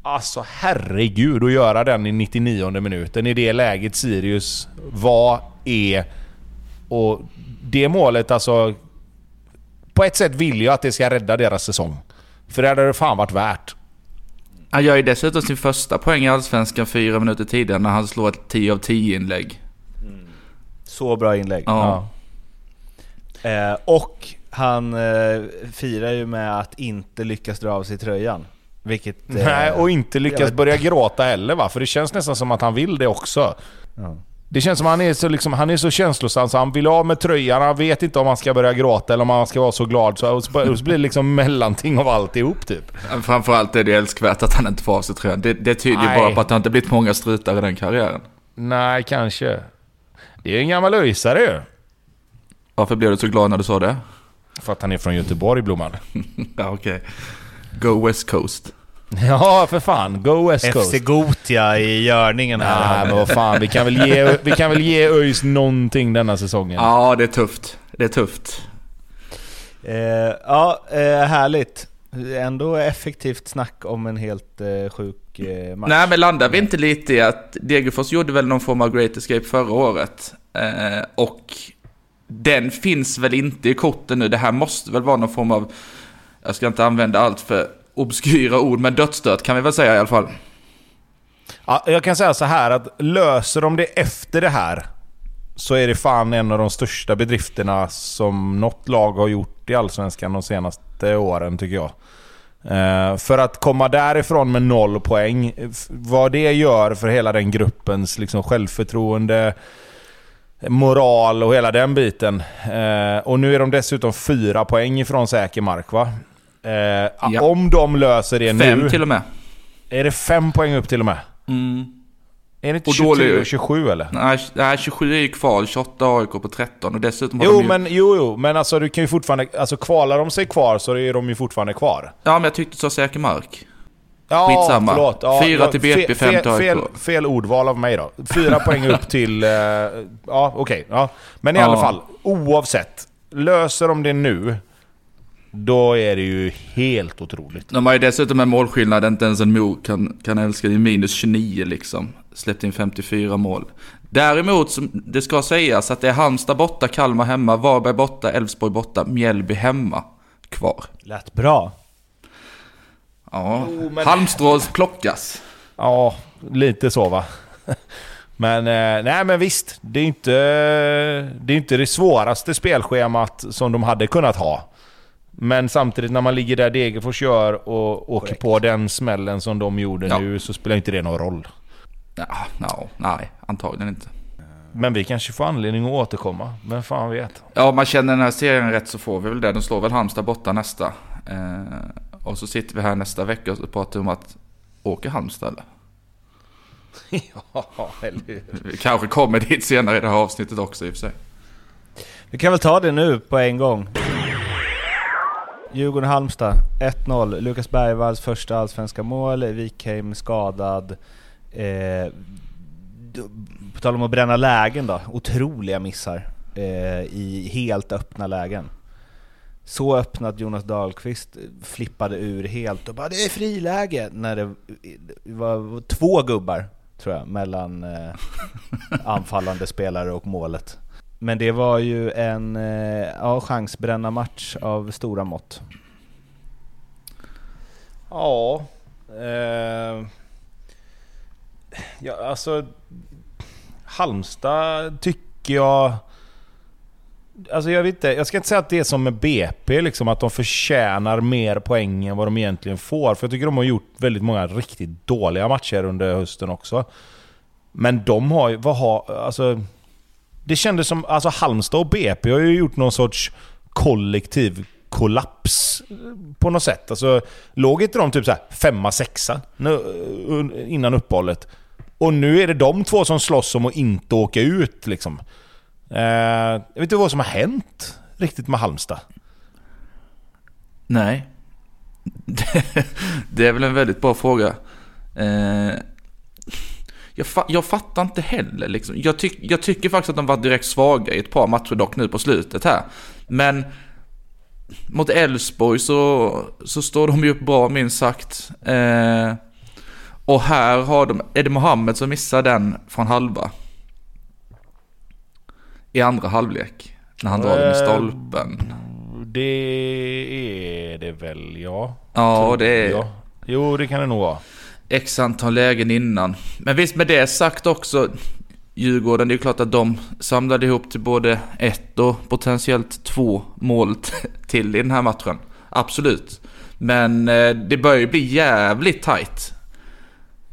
alltså herregud att göra den i 99 minuten i det läget Sirius var, är och det målet alltså... På ett sätt vill jag att det ska rädda deras säsong. För det hade det fan varit värt. Han gör ju dessutom sin första poäng i Allsvenskan fyra minuter tidigare när han slår ett 10 av 10 inlägg. Så bra inlägg. Ja. Eh, och han eh, firar ju med att inte lyckas dra av sig tröjan. Vilket... eh, Nej, och inte lyckas börja gråta heller va? För det känns nästan som att han vill det också. Ja. Det känns som han är så, liksom, han är så känslosam så han vill av med tröjan, han vet inte om han ska börja gråta eller om han ska vara så glad. Så, och så, och så blir det liksom [LAUGHS] mellanting av alltihop typ. Framförallt är det älskvärt att han inte får av sig tröjan. Det, det tyder ju bara på att det inte blivit många strutar i den karriären. Nej, kanske. Det är en gammal öisare ju. Varför blev du så glad när du sa det? För att han är från Göteborg, Blomman. [LAUGHS] ja, okej. Go West Coast. [LAUGHS] Ja, för fan. Go West Coast. FC Gotia i görningen här. Nej men vad fan, vi kan väl ge, vi kan väl ge ÖIS någonting denna säsongen. Ja, det är tufft. Det är tufft. Eh, ja, eh, härligt. Ändå effektivt snack om en helt eh, sjuk eh, match. Nej, men landar vi inte lite i att Degerfors gjorde väl någon form av Great Escape förra året? Eh, och den finns väl inte i korten nu. Det här måste väl vara någon form av, jag ska inte använda allt för obskyra ord, men dödsstöt kan vi väl säga i alla fall. Ja, jag kan säga så här att löser de det efter det här så är det fan en av de största bedrifterna som något lag har gjort i Allsvenskan de senaste åren tycker jag. Eh, för att komma därifrån med noll poäng, vad det gör för hela den gruppens liksom, självförtroende, moral och hela den biten. Eh, och nu är de dessutom fyra poäng ifrån säker mark va? Eh, Om de löser det Fem nu... till och med. Är det fem poäng upp till och med? Mm. Är det inte Och 23 dålig- och 27 eller? Nej, nej, 27 är ju kval, 28 AIK på 13 och dessutom har Jo de ju... men, jo, jo, men alltså du kan ju fortfarande... Alltså kvalar de sig kvar så är de ju fortfarande kvar. Ja, men jag tyckte du sa säker mark. Ja, Skitsamma. förlåt. Ja, Fyra ja, till BP, fe- fem fe- till AIK. fel, fel ordval av mig då. Fyra [LAUGHS] poäng upp till... eh, ja, okej. ja. Men i Ja. alla fall, oavsett. Löser de det nu, då är det ju helt otroligt. De har ju dessutom en målskillnad inte ens en Mo kan, kan älska. Det är minus 29 liksom. Släppt in 54 mål. Däremot, det ska sägas att det är Halmstad borta, Kalmar hemma, Varberg borta, Elfsborg borta, Mjällby hemma kvar. Lät bra. Ja, Jo, men- Halmstrås plockas. Ja, lite så va. [LAUGHS] Men eh, nej men visst, det är inte det, är inte det svåraste spelschemat som de hade kunnat ha. Men samtidigt när man ligger där Degerfors gör och åker på den smällen som de gjorde Ja. nu så spelar inte det någon roll. Ja, no, nej, antagligen inte. Men vi kanske får anledning att återkomma. Vem fan vet? Ja, man känner den här serien rätt så får vi väl det. De slår väl Halmstad borta nästa. Eh, och så sitter vi här nästa vecka och pratar om att åker Halmstad eller? [LAUGHS] ja, eller hur? Vi kanske kommer dit senare i det här avsnittet också i och för sig. Vi kan väl ta det nu på en gång. Djurgården-Halmstad 1-0. Lukas Bergvalls första allsvenska mål. Wikheim skadad. Eh, på tal om att bränna lägen då. Otroliga missar eh, i helt öppna lägen. Så öppna att Jonas Dahlqvist flippade ur helt och bara det är friläge när det var två gubbar tror jag mellan eh, [LAUGHS] anfallande spelare och målet. Men det var ju en eh, ja, chansbränna match av stora mått. Ja... Eh, ja, alltså... Halmstad tycker jag... Alltså jag vet inte, jag ska inte säga att det är som med BP, liksom att de förtjänar mer poäng än vad de egentligen får. För jag tycker de har gjort väldigt många riktigt dåliga matcher under hösten också. Men de har ju, vad har, alltså... Det kändes som, alltså Halmstad och BP har ju gjort någon sorts kollektiv kollaps eh, på något sätt. Alltså, låg inte de typ så här femma, sexa nu- eh, innan uppehållet? Och nu är det de två som slåss om att inte åka ut liksom. Eh, jag vet inte vad som har hänt riktigt med Halmstad. Nej. [LAUGHS] Det är väl en väldigt bra fråga. Eh, jag, fa- jag fattar inte heller liksom. Jag, tyck- jag tycker faktiskt att de var direkt svaga i ett par matcher dock nu på slutet här. Men mot Elfsborg så, så står de ju upp bra minst sagt. Eh, och här har de, är det Mohammed som missar den från halva? I andra halvlek. När han drar den i Eh, stolpen. Det är det väl, ja. Ja, det är... Ja. Jo, det kan det nog vara. X antal lägen innan. Men visst med det sagt också, Djurgården, det är klart att de samlade ihop till både ett och potentiellt två mål [LAUGHS] till i den här matchen. Absolut. Men eh, det börjar ju bli jävligt tight.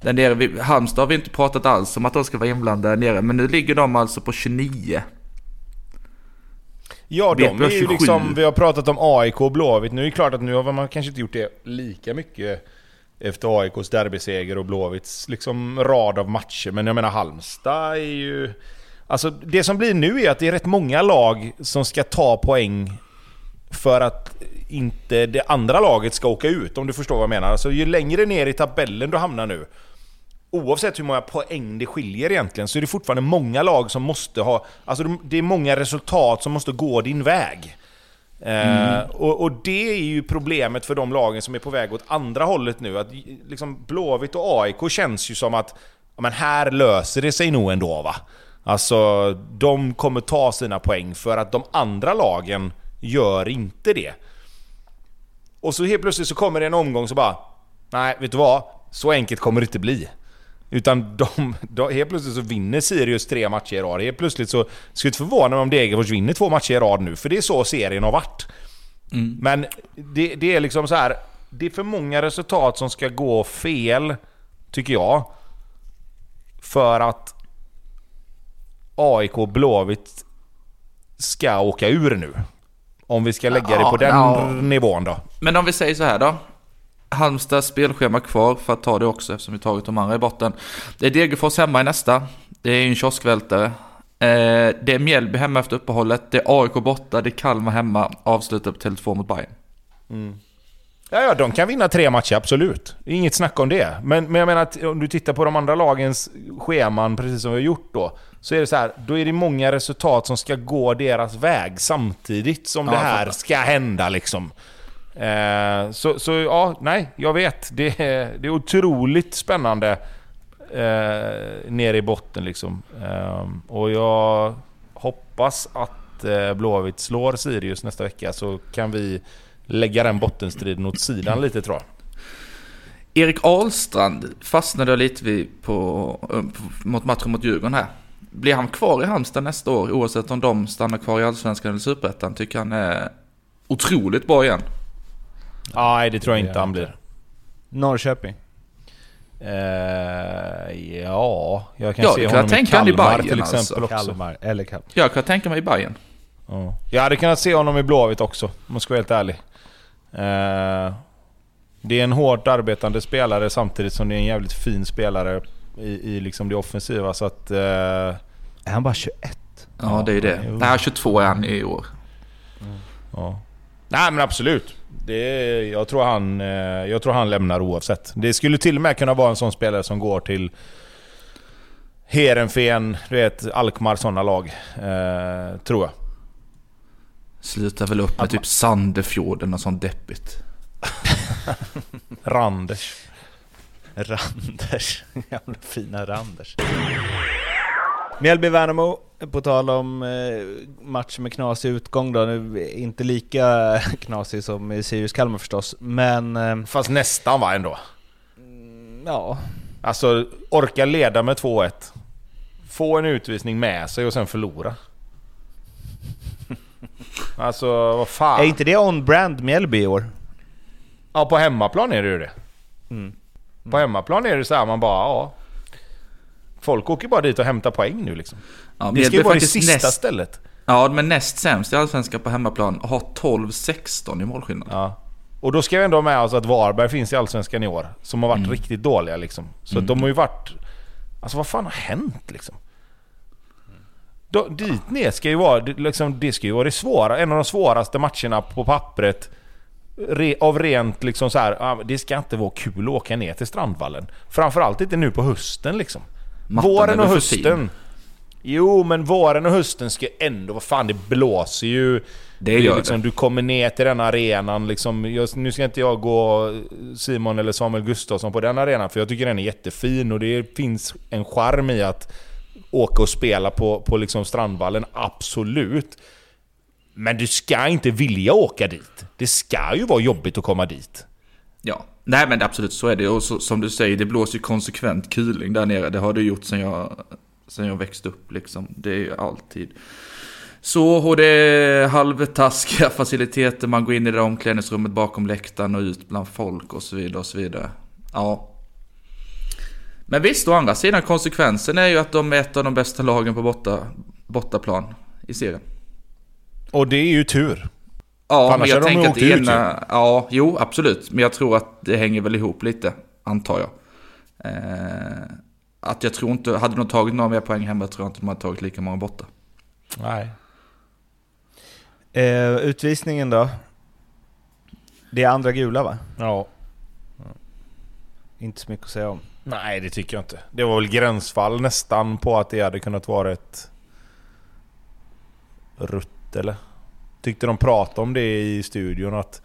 Där nere, vid Halmstad har vi inte pratat alls om att de ska vara inblandade där nere, men nu ligger de alltså på 29. Ja, de är ju 27. liksom... Vi har pratat om AIK och Blåvitt. Nu är det klart att nu har man kanske inte gjort det lika mycket efter AIKs derbyseger och Blåvitts liksom rad av matcher. Men jag menar Halmstad är ju... Alltså det som blir nu är att det är rätt många lag som ska ta poäng för att inte det andra laget ska åka ut, om du förstår vad jag menar. Alltså ju längre ner i tabellen du hamnar nu, oavsett hur många poäng det skiljer egentligen, så är det fortfarande många lag som måste ha... Alltså det är många resultat som måste gå din väg. Mm. Eh, och, och det är ju problemet för de lagen som är på väg åt andra hållet nu. Att liksom Blåvitt och AIK känns ju som att ja, men här löser det sig nog ändå va. Alltså, de kommer ta sina poäng för att de andra lagen gör inte det. Och så helt plötsligt så kommer det en omgång så bara... Nej, vet du vad? Så enkelt kommer det inte bli. Utan de, de, helt plötsligt så vinner Sirius tre matcher i rad. Helt plötsligt så skulle inte förvåna mig om Degerfors vinner två matcher i rad nu. För det är så serien har varit. Men det, det är liksom så här. Det är för många resultat som ska gå fel, tycker jag. För att AIK och Blåvitt ska åka ur nu. Om vi ska lägga det Ja, på den ja. nivån då. Men om vi säger så här då. Halmstads spelschema kvar för att ta det också eftersom vi tagit de andra i botten. Det är Degerfors hemma i nästa. Det är en kioskvältare. Eh, det är Mjällby hemma efter uppehållet. Det är AIK borta. Det är Kalmar hemma. Avslutar på Tele2 mot Bayern. Ja, ja, de kan vinna tre matcher, absolut. Inget snack om det. Men, men jag menar att om du tittar på de andra lagens scheman, precis som vi har gjort då, så är det så här, då är det många resultat som ska gå deras väg samtidigt som Ja, det här ska hända liksom. Eh, så, så ja, nej, jag vet. Det är, det är otroligt spännande eh, nere i botten liksom. Eh, och jag hoppas att eh, Blåvitt slår Sirius nästa vecka så kan vi lägga den bottenstriden åt sidan lite tror jag. Erik Ahlstrand fastnade jag lite vid på, på, mot matchen mot Djurgården här. Blir han kvar i Halmstad nästa år oavsett om de stannar kvar i Allsvenskan eller Superettan? Tycker han är otroligt bra igen. Nej, det tror jag Det inte han blir. Norrköping. Eh, ja, jag kan Ja, se det kan honom jag tänka i Kalmar Bayern, till alltså. exempel också. Kalmar. Eller Kalmar. Jag kan tänka mig i Bayern. Ja. Jag hade kunnat se honom i Blåvitt också, om jag ska vara helt ärlig. Eh, det är en hårt arbetande spelare samtidigt som det är en jävligt fin spelare i, i liksom det offensiva. Så att... Eh, Är han bara 21? Ja, det är det. jo. Nej, 22 är han i år. ja. Nej men absolut. Det jag, tror han, eh, jag tror han lämnar oavsett. Det skulle till och med kunna vara en sån spelare som går till Heerenveen, du vet Alkmaar sådana lag. Eh, tror jag. Slutar väl upp med typ Sandefjorden och sånt deppigt. [LAUGHS] Randers. Randers. [LAUGHS] Jävla fina Randers. Mjällby-Värnamo, på tal om eh, match med knasig utgång då. Nu, inte lika [LAUGHS] knasig som i Sirius-Kalmar förstås, men eh, Fast nästan va ändå. ja. Alltså orka leda med 2-1. Få en utvisning med sig och sen förlora. [LAUGHS] Alltså vad fan. Är inte det on-brand Mjällby i år? Ja på hemmaplan är det ju det. Mm. På hemmaplan är det så här man bara ja. Folk åker bara dit och hämtar poäng nu liksom. Ja, Mjällby ska ju vara det sista näst, stället. Ja, men näst sämst i Allsvenskan på hemmaplan. Har 12-16 i målskillnad. Ja. Och då ska vi ändå ha med oss att Varberg finns i Allsvenskan i år. Som har varit Mm. riktigt dåliga liksom. Så att de har ju varit... Alltså vad fan har hänt liksom? Då, dit ner ska ju vara, liksom, det ska ju vara det svåra, en av de svåraste matcherna på pappret. Re, av rent liksom så här, det ska inte vara kul att åka ner till Strandvallen. Framförallt inte nu på hösten liksom. Mattan våren och hösten. Jo, men våren och hösten ska ändå... Vad fan, det blåser ju. Det gör liksom, det. Du kommer ner till den arenan. Liksom, jag, nu ska inte jag gå Simon eller Samuel Gustafsson på den arenan, för jag tycker den är jättefin och det finns en charm i att åka och spela på, på liksom Strandvallen, absolut. Men du ska inte vilja åka dit. Det ska ju vara jobbigt att komma dit. Ja, nej men absolut så är det. Och så, som du säger, det blåser ju konsekvent kuling där nere. Det har det gjort sen jag, sen jag växte upp liksom. Det är ju alltid. Så, och det är halvtaskiga [LAUGHS] faciliteter. Man går in i det där omklädningsrummet bakom läktaren och ut bland folk och så vidare och så vidare. Ja. Men visst, å andra sidan konsekvensen är ju att de är ett av de bästa lagen på borta, bortaplan i serien. Och det är ju tur. Ja, men jag tänker att det ut ena... Ja, jo, absolut. Men jag tror att det hänger väl ihop lite, antar jag. Eh, att jag tror inte... Hade de tagit några mer poäng hemma tror jag inte de hade tagit lika många borta. Nej. Eh, utvisningen då? Det är andra gula va? Ja. Inte så mycket att säga om. Nej, det tycker jag inte. Det var väl gränsfall nästan på att det hade kunnat vara ett rutt eller? Tyckte de pratade om det i studion att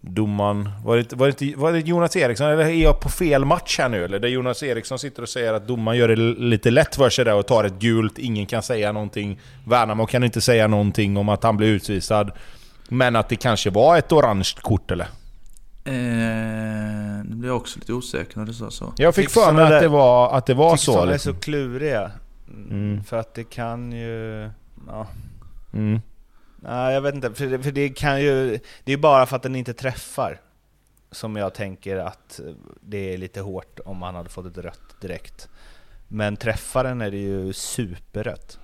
domaren... Var det, var, det, var det Jonas Eriksson eller är jag på fel match här nu eller? Där Jonas Eriksson sitter och säger att domaren gör det lite lätt för sig där och tar ett gult. Ingen kan säga någonting. Värnamo kan inte säga någonting om att han blir utvisad. Men att det kanske var ett orange kort eller? Eh, nu blir jag också lite osäker när du sa så. Jag fick för mig att det var, att det var så. sådana är Liksom. så kluriga. Mm. För att det kan ju... Ja. Mm. Nej, jag vet inte. För det, för det kan ju... Det är bara för att den inte träffar. Som jag tänker att det är lite hårt om han hade fått ett rött direkt. Men träffar den är det ju superrött.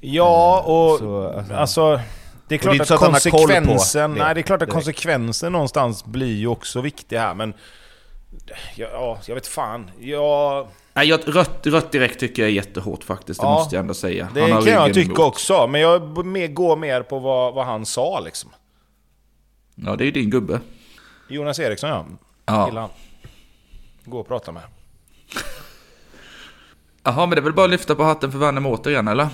Ja, Eh, och så, alltså- alltså... Det är Och det är klart att att konsekvensen, det nej, det är klart att direkt. konsekvensen någonstans blir ju också viktig här, men... Ja, ja, jag vet fan. Jag, Nej, jag, rött, rött direkt tycker jag är jättehårt faktiskt, det Ja, måste jag ändå säga. det kan jag tycka emot. också, men jag går mer på vad, vad han sa liksom. Ja, det är ju din gubbe. Jonas Eriksson ja. Ja. Gillar han. Gå och prata med. Jaha, men det är väl bara att lyfta på hatten för Värnamo återigen, eller?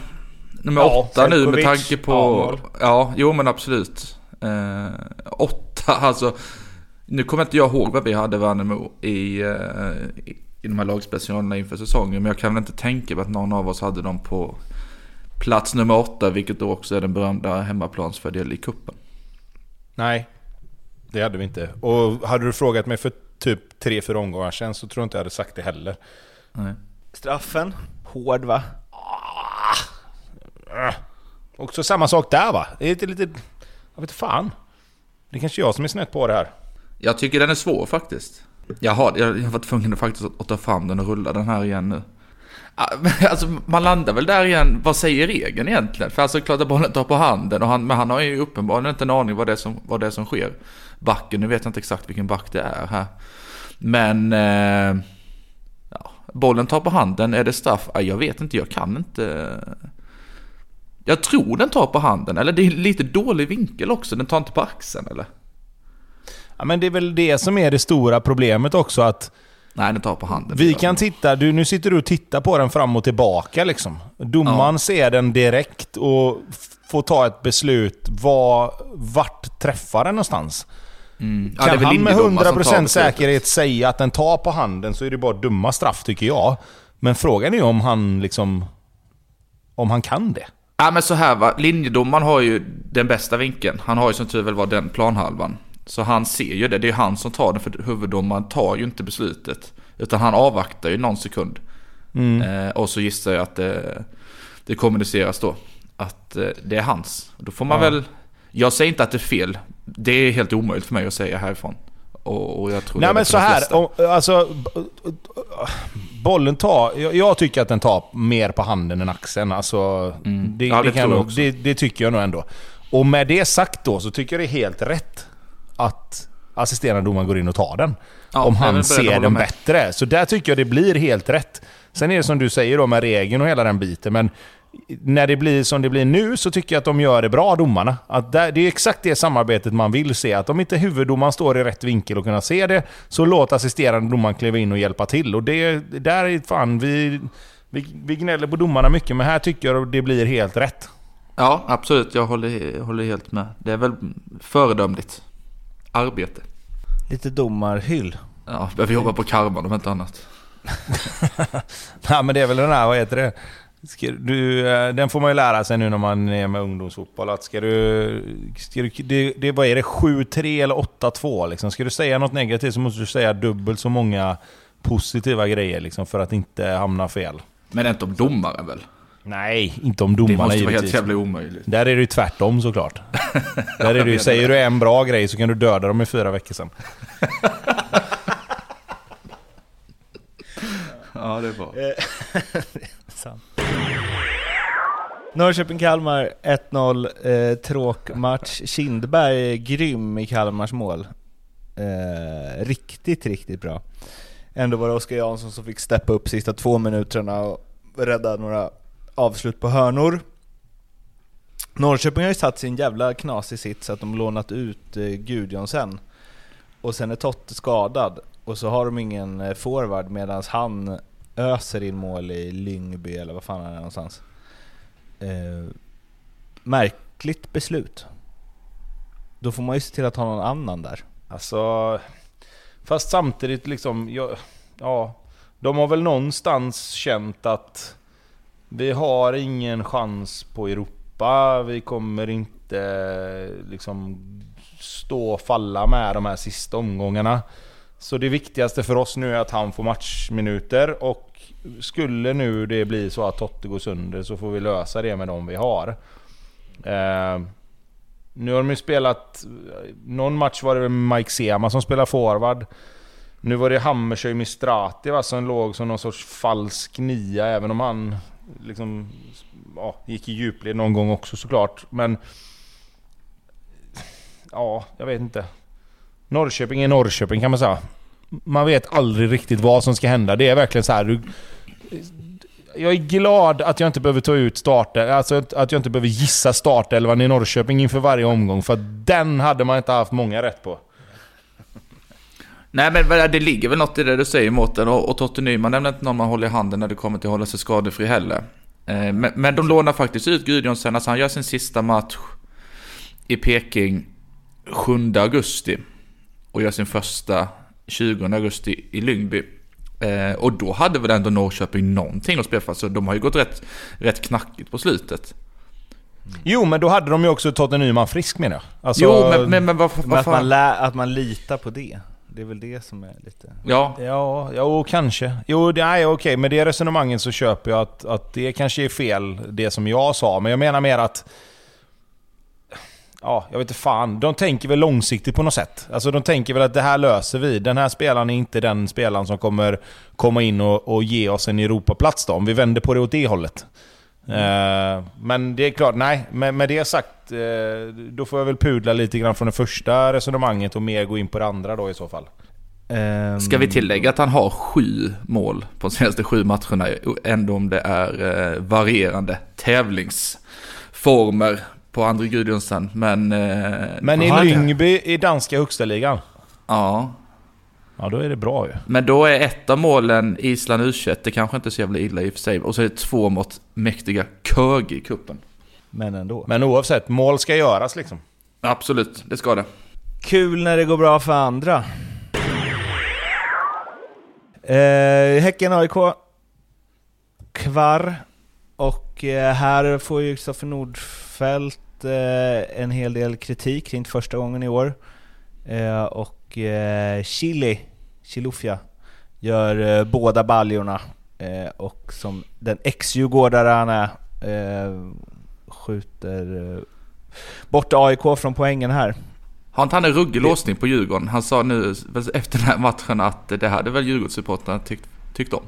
Nummer Ja, åtta nu med tanke på... Arnold. Ja, jo men absolut. Eh, åtta, alltså. Nu kommer inte jag ihåg vad vi hade Värnamo i, eh, i, i de här lagspecialerna inför säsongen. Men jag kan väl inte tänka mig att någon av oss hade dem på plats nummer åtta. Vilket då också är den berömda hemmaplansfördel i kuppen. Nej, det hade vi inte. Och hade du frågat mig för typ 3-4 omgångar sedan så tror jag inte jag hade sagt det heller. Nej. Straffen, hård va? Äh. Också samma sak där va? Det är lite, lite... Jag vet fan. Det är kanske jag som är snett på det här. Jag tycker den är svår faktiskt. Jag jag, jag tvungen att faktiskt att ta fram den och rulla den här igen nu. Ah, [LAUGHS] alltså man landar väl där igen, vad säger regeln egentligen? För alltså klart att bollen tar på handen, och han, men han har ju uppenbarligen inte en aning vad det är som, vad det är som sker. Backen, nu vet jag inte exakt vilken back det är här. Men... Eh, ja, bollen tar på handen, är det straff? Ah, jag vet inte, jag kan inte... Jag tror den tar på handen, eller det är lite dålig vinkel också, den tar inte på axeln eller? Ja, men det är väl det som är det stora problemet också att Nej, den tar på handen. vi kan titta, du, nu sitter du och tittar på den fram och tillbaka liksom. Domaren Ja. ser den direkt och får ta ett beslut. Var, vart träffar den någonstans? Mm. Ja, kan han med linjedomaren som tar 100% beslutet. säkerhet säga att den tar på handen så är det bara dumma straff tycker jag. Men frågan är ju om han liksom... Om han kan det. Ja men så här va, linjedomaren har ju den bästa vinkeln. Han har ju som tur väl var den planhalvan. Så han ser ju det, det är han som tar den för huvuddomaren tar ju inte beslutet. Utan han avvaktar ju någon sekund. Eh, och så gissar jag att det, det kommuniceras då. Att eh, det är hans. Då får man Ja. väl... Jag säger inte att det är fel. Det är helt omöjligt för mig att säga härifrån. Och, och jag tror Nej men så här, om, alltså... Bollen tar... Jag, jag tycker att den tar mer på handen än axeln. Alltså, Mm. det, Ja, det det, nog, det tycker jag nog ändå. Och med det sagt då så tycker jag det är helt rätt att assisterande domaren går in och tar den. Ja, om han ser den med. bättre. Så där tycker jag det blir helt rätt. Sen är det som du säger då med regeln och hela den biten. Men när det blir som det blir nu så tycker jag att de gör det bra, domarna. Att det är exakt det samarbetet man vill se. Att om inte huvuddomaren står i rätt vinkel och kunna se det, så låt assisterande domaren kliva in och hjälpa till. Och det där är fan, vi, vi, vi gnäller på domarna mycket, men här tycker jag det blir helt rätt. Ja, absolut. Jag håller, håller helt med. Det är väl föredömligt arbete. Lite domarhyll. Ja, behöver jobba på karman om inte annat. [LAUGHS] Nej men det är väl den här, vad heter det? Du, eh, den får man ju lära sig nu när man är med ungdomsfotboll. Att ska du, ska du, det, det, vad är det? 7-3 eller 8-2? Liksom. Ska du säga något negativt så måste du säga dubbelt så många positiva grejer liksom, för att inte hamna fel. Men inte om domaren väl? Nej, inte om Det domarna måste vara helt givetvis. jävla omöjligt. Där är det ju tvärtom såklart. [LAUGHS] Där är det, ju- säger du en bra grej så kan du döda dem i fyra veckor sen. [LAUGHS] Ja, det är bra. [LAUGHS] Norrköping-Kalmar 1-0, eh, tråkmatch. Kindberg är grym i Kalmars mål. Eh, riktigt, riktigt bra. Ändå var det Oskar Jansson som fick steppa upp sista två minuterna och rädda några avslut på hörnor. Norrköping har ju satt sin jävla knasig sits att de lånat ut eh, Gudjonsen. Och sen är Totte skadad. Och så har de ingen eh, forward medan han öser in mål i Lyngby eller vad fan han är någonstans. Eh, märkligt beslut. Då får man ju se till att ha någon annan där. Alltså... Fast samtidigt liksom... Ja, ja, de har väl någonstans känt att vi har ingen chans på Europa. Vi kommer inte liksom stå och falla med de här sista omgångarna. Så det viktigaste för oss nu är att han får matchminuter och skulle nu det bli så att Totte går sönder så får vi lösa det med de vi har. Eh, nu har de ju spelat... Någon match var det väl Mike Sema som spelade forward. Nu var det Hammershöj Mistrati va, som låg som någon sorts falsk nia, även om han liksom... Ja, gick i djupled någon gång också såklart. Men... Ja, jag vet inte. Norrköping är Norrköping kan man säga. Man vet aldrig riktigt vad som ska hända. Det är verkligen så här. Du, jag är glad att jag inte behöver ta ut starten, alltså att jag inte behöver gissa startelvan i Norrköping inför varje omgång. För den hade man inte haft många rätt på. Nej men det ligger väl något i det du säger Mårten och, och Totte Nyman är inte någon man håller i handen när det kommer till att hålla sig skadefri heller. Eh, men, men, de lånar faktiskt ut Gudjonsen, alltså han gör sin sista match i Peking 7 augusti och gör sin första 20 augusti i Lyngby. Eh, och då hade väl ändå Norrköping någonting att spela för, så de har ju gått rätt, rätt knackigt på slutet. Jo, men då hade de ju också Totte Nyman frisk menar jag. Alltså, jo, men, men, men varför... Men att, man lä, att man litar på det. Det är väl det som är lite... Ja. Ja, jo, kanske. Jo, det är okej. Med det resonemanget så köper jag att, att det kanske är fel, det som jag sa. Men jag menar mer att... Ja, jag vet inte fan. De tänker väl långsiktigt på något sätt. Alltså de tänker väl att det här löser vi. Den här spelaren är inte den spelaren som kommer komma in och, och ge oss en Europaplats då. Om vi vänder på det åt det hållet. Mm. men det är klart, nej. Med, med det sagt, uh, då får jag väl pudla lite grann från det första resonemanget och mer gå in på det andra då i så fall. Um... Ska vi tillägga att han har sju mål på de senaste sju matcherna, ändå om det är uh, varierande tävlingsformer på André Gudjonsen. Men, men i Lyngby i danska högsta ligan? Ja. Ja, då är det bra ju. Men då är ett av målen Island u det kanske inte är så jävla illa i och för sig. Och så är det två mot mäktiga Köge i kuppen. Men ändå. Men oavsett, mål ska göras liksom. Absolut, det ska det. Kul när det går bra för andra. Eh, häcken AIK. Kvar. Och eh, här får ju Kristoffer Nordfeldt eh, en hel del kritik, inte första gången i år. Eh, och eh, Chili, Chilufya, gör eh, båda baljorna. Eh, och som den ex-djurgårdare han är, eh, skjuter eh, bort AIK från poängen här. Har inte han en ruggig låsning på Djurgården? Han sa nu efter den här matchen att det hade väl Djurgårdssupportrarna tyckt, tyckt om.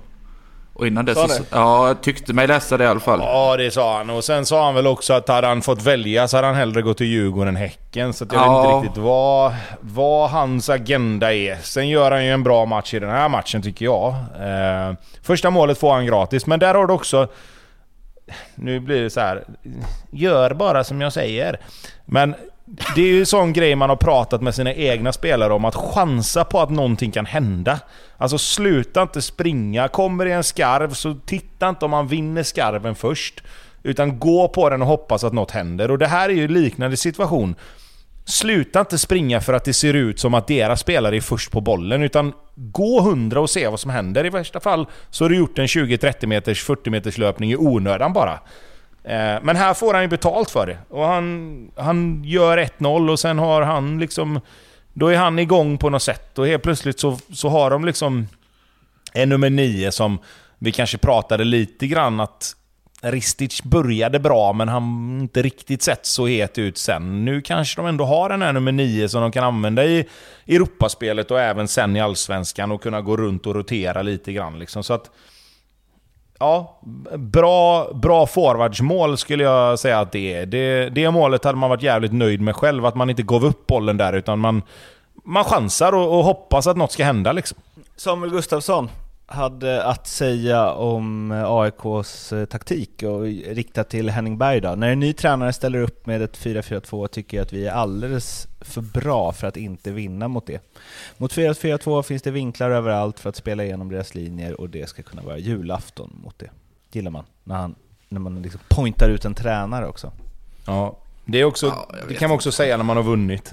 Och innan dess så, ja, tyckte mig läsa det i alla fall. Ja, det sa han. Och sen sa han väl också att hade han fått välja så hade han hellre gått till Djurgården än Häcken. Så jag ja. vet inte riktigt vad, vad hans agenda är. Sen gör han ju en bra match i den här matchen tycker jag. Eh, första målet får han gratis, men där har du också... Nu blir det så här. Gör bara som jag säger. Men det är ju en sån grej man har pratat med sina egna spelare om, att chansa på att någonting kan hända. Alltså sluta inte springa. Kommer det en skarv så titta inte om man vinner skarven först. Utan gå på den och hoppas att något händer. Och det här är ju liknande situation. Sluta inte springa för att det ser ut som att deras spelare är först på bollen, utan gå 100 och se vad som händer. I värsta fall så har du gjort en 20-30 meters, 40 meters löpning i onödan bara. Eh, men här får han ju betalt för det. Och han, han gör 1-0 och sen har han liksom... Då är han igång på något sätt och helt plötsligt så, så har de liksom en nummer 9 som vi kanske pratade lite grann att Ristic började bra men han inte riktigt sett så het ut sen. Nu kanske de ändå har den här nummer 9 som de kan använda i Europaspelet och även sen i Allsvenskan och kunna gå runt och rotera lite grann. Liksom. Så att Ja, bra, bra forwardsmål skulle jag säga att det är. Det, det målet hade man varit jävligt nöjd med själv, att man inte gav upp bollen där utan man, man chansar och, och hoppas att något ska hända liksom. Samuel Gustafsson, hade att säga om AIKs eh, taktik och riktat till Henning Berg då. När en ny tränare ställer upp med ett 4-4-2 tycker jag att vi är alldeles för bra för att inte vinna mot det. Mot 4-4-2 finns det vinklar överallt för att spela igenom deras linjer och det ska kunna vara julafton mot det. Gillar man, när, han, när man liksom pointar ut en tränare också. Ja, det, är också, ja, det kan man också säga när man har vunnit.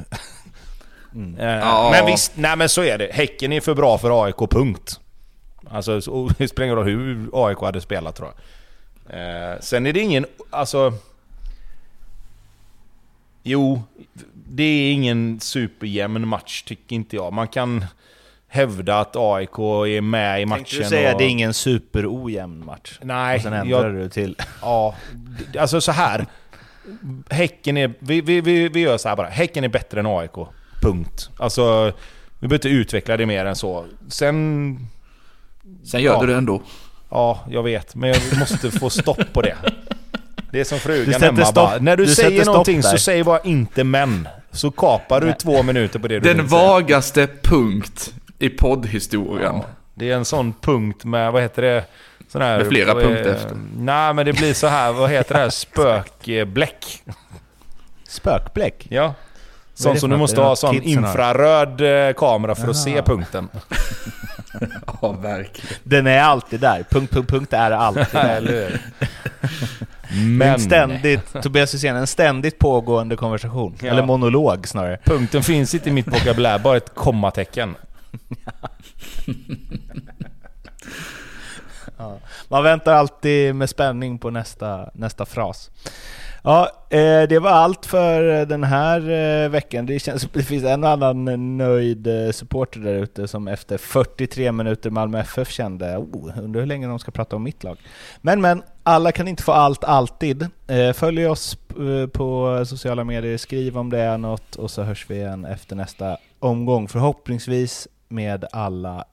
Mm. Ja. Men visst, nej men så är det. Häcken är för bra för AIK, punkt. Alltså, det spelar ingen roll hur AIK hade spelat tror jag. Eh, sen är det ingen... Alltså... Jo, det är ingen superjämn match tycker inte jag. Man kan hävda att AIK är med i matchen. Tänkte du säga att det är ingen superojämn match? Nej. Och sen ändrar jag, du till... [LAUGHS] Ja, alltså så här. Häcken är... Vi, vi, vi, vi gör så här bara. Häcken är bättre än AIK. Punkt. Alltså, vi behöver inte utveckla det mer än så. Sen Sen gör ja. du det ändå. Ja, jag vet. Men jag måste få stopp på det. Det är som frugan hemma bara, När du, du säger någonting så säg bara inte men. så kapar du två minuter på det du Den vill säga. vagaste punkt i poddhistorien. Ja, det är en sån punkt med, vad heter det? Sån här, Med flera eh, punkter efter. Nej, men det blir så här, vad heter det här? Spökbläck. Spökbläck. Ja. Det som du måste ha sån infraröd eh, kamera för att se punkten. [LAUGHS] Ja, verkligen. Den är alltid där. Punkt, punkt, punkt är alltid [LAUGHS] där. Eller hur? Men... En ständigt, Tobias Hysén, en ständigt pågående konversation. Ja. Eller monolog snarare. punkten finns inte i mitt vokabulär, bara ett kommatecken. [LAUGHS] Man väntar alltid med spänning på nästa, nästa fras. Ja, eh, det var allt för den här eh, veckan. Det känns som det finns en annan nöjd eh, supporter där ute som efter 43 minuter Malmö FF kände oh, undrar hur länge de ska prata om mitt lag. Men men, alla kan inte få allt alltid. Eh, Följ oss eh, på sociala medier, skriv om det är något och så hörs vi igen efter nästa omgång. Förhoppningsvis med alla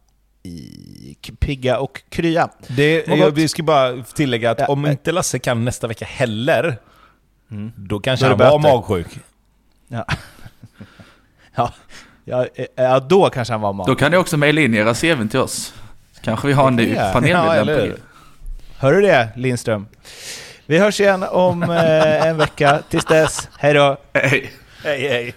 i pigga och krya. Det, jag, vi ska bara tillägga att Ja, om eh. inte Lasse kan nästa vecka heller, Mm. då kanske Då är han det var magsjuk. Ja. [LAUGHS] ja, ja, eh, ja, då kanske han var mag. Då kan ni också mejla in era CVn till oss. Kanske vi har en ny Ja, ja, panelmedlem eller på det. Hör du det Lindström? Vi hörs igen om eh, en vecka. Tills dess, hej då! Hej. Hej hej.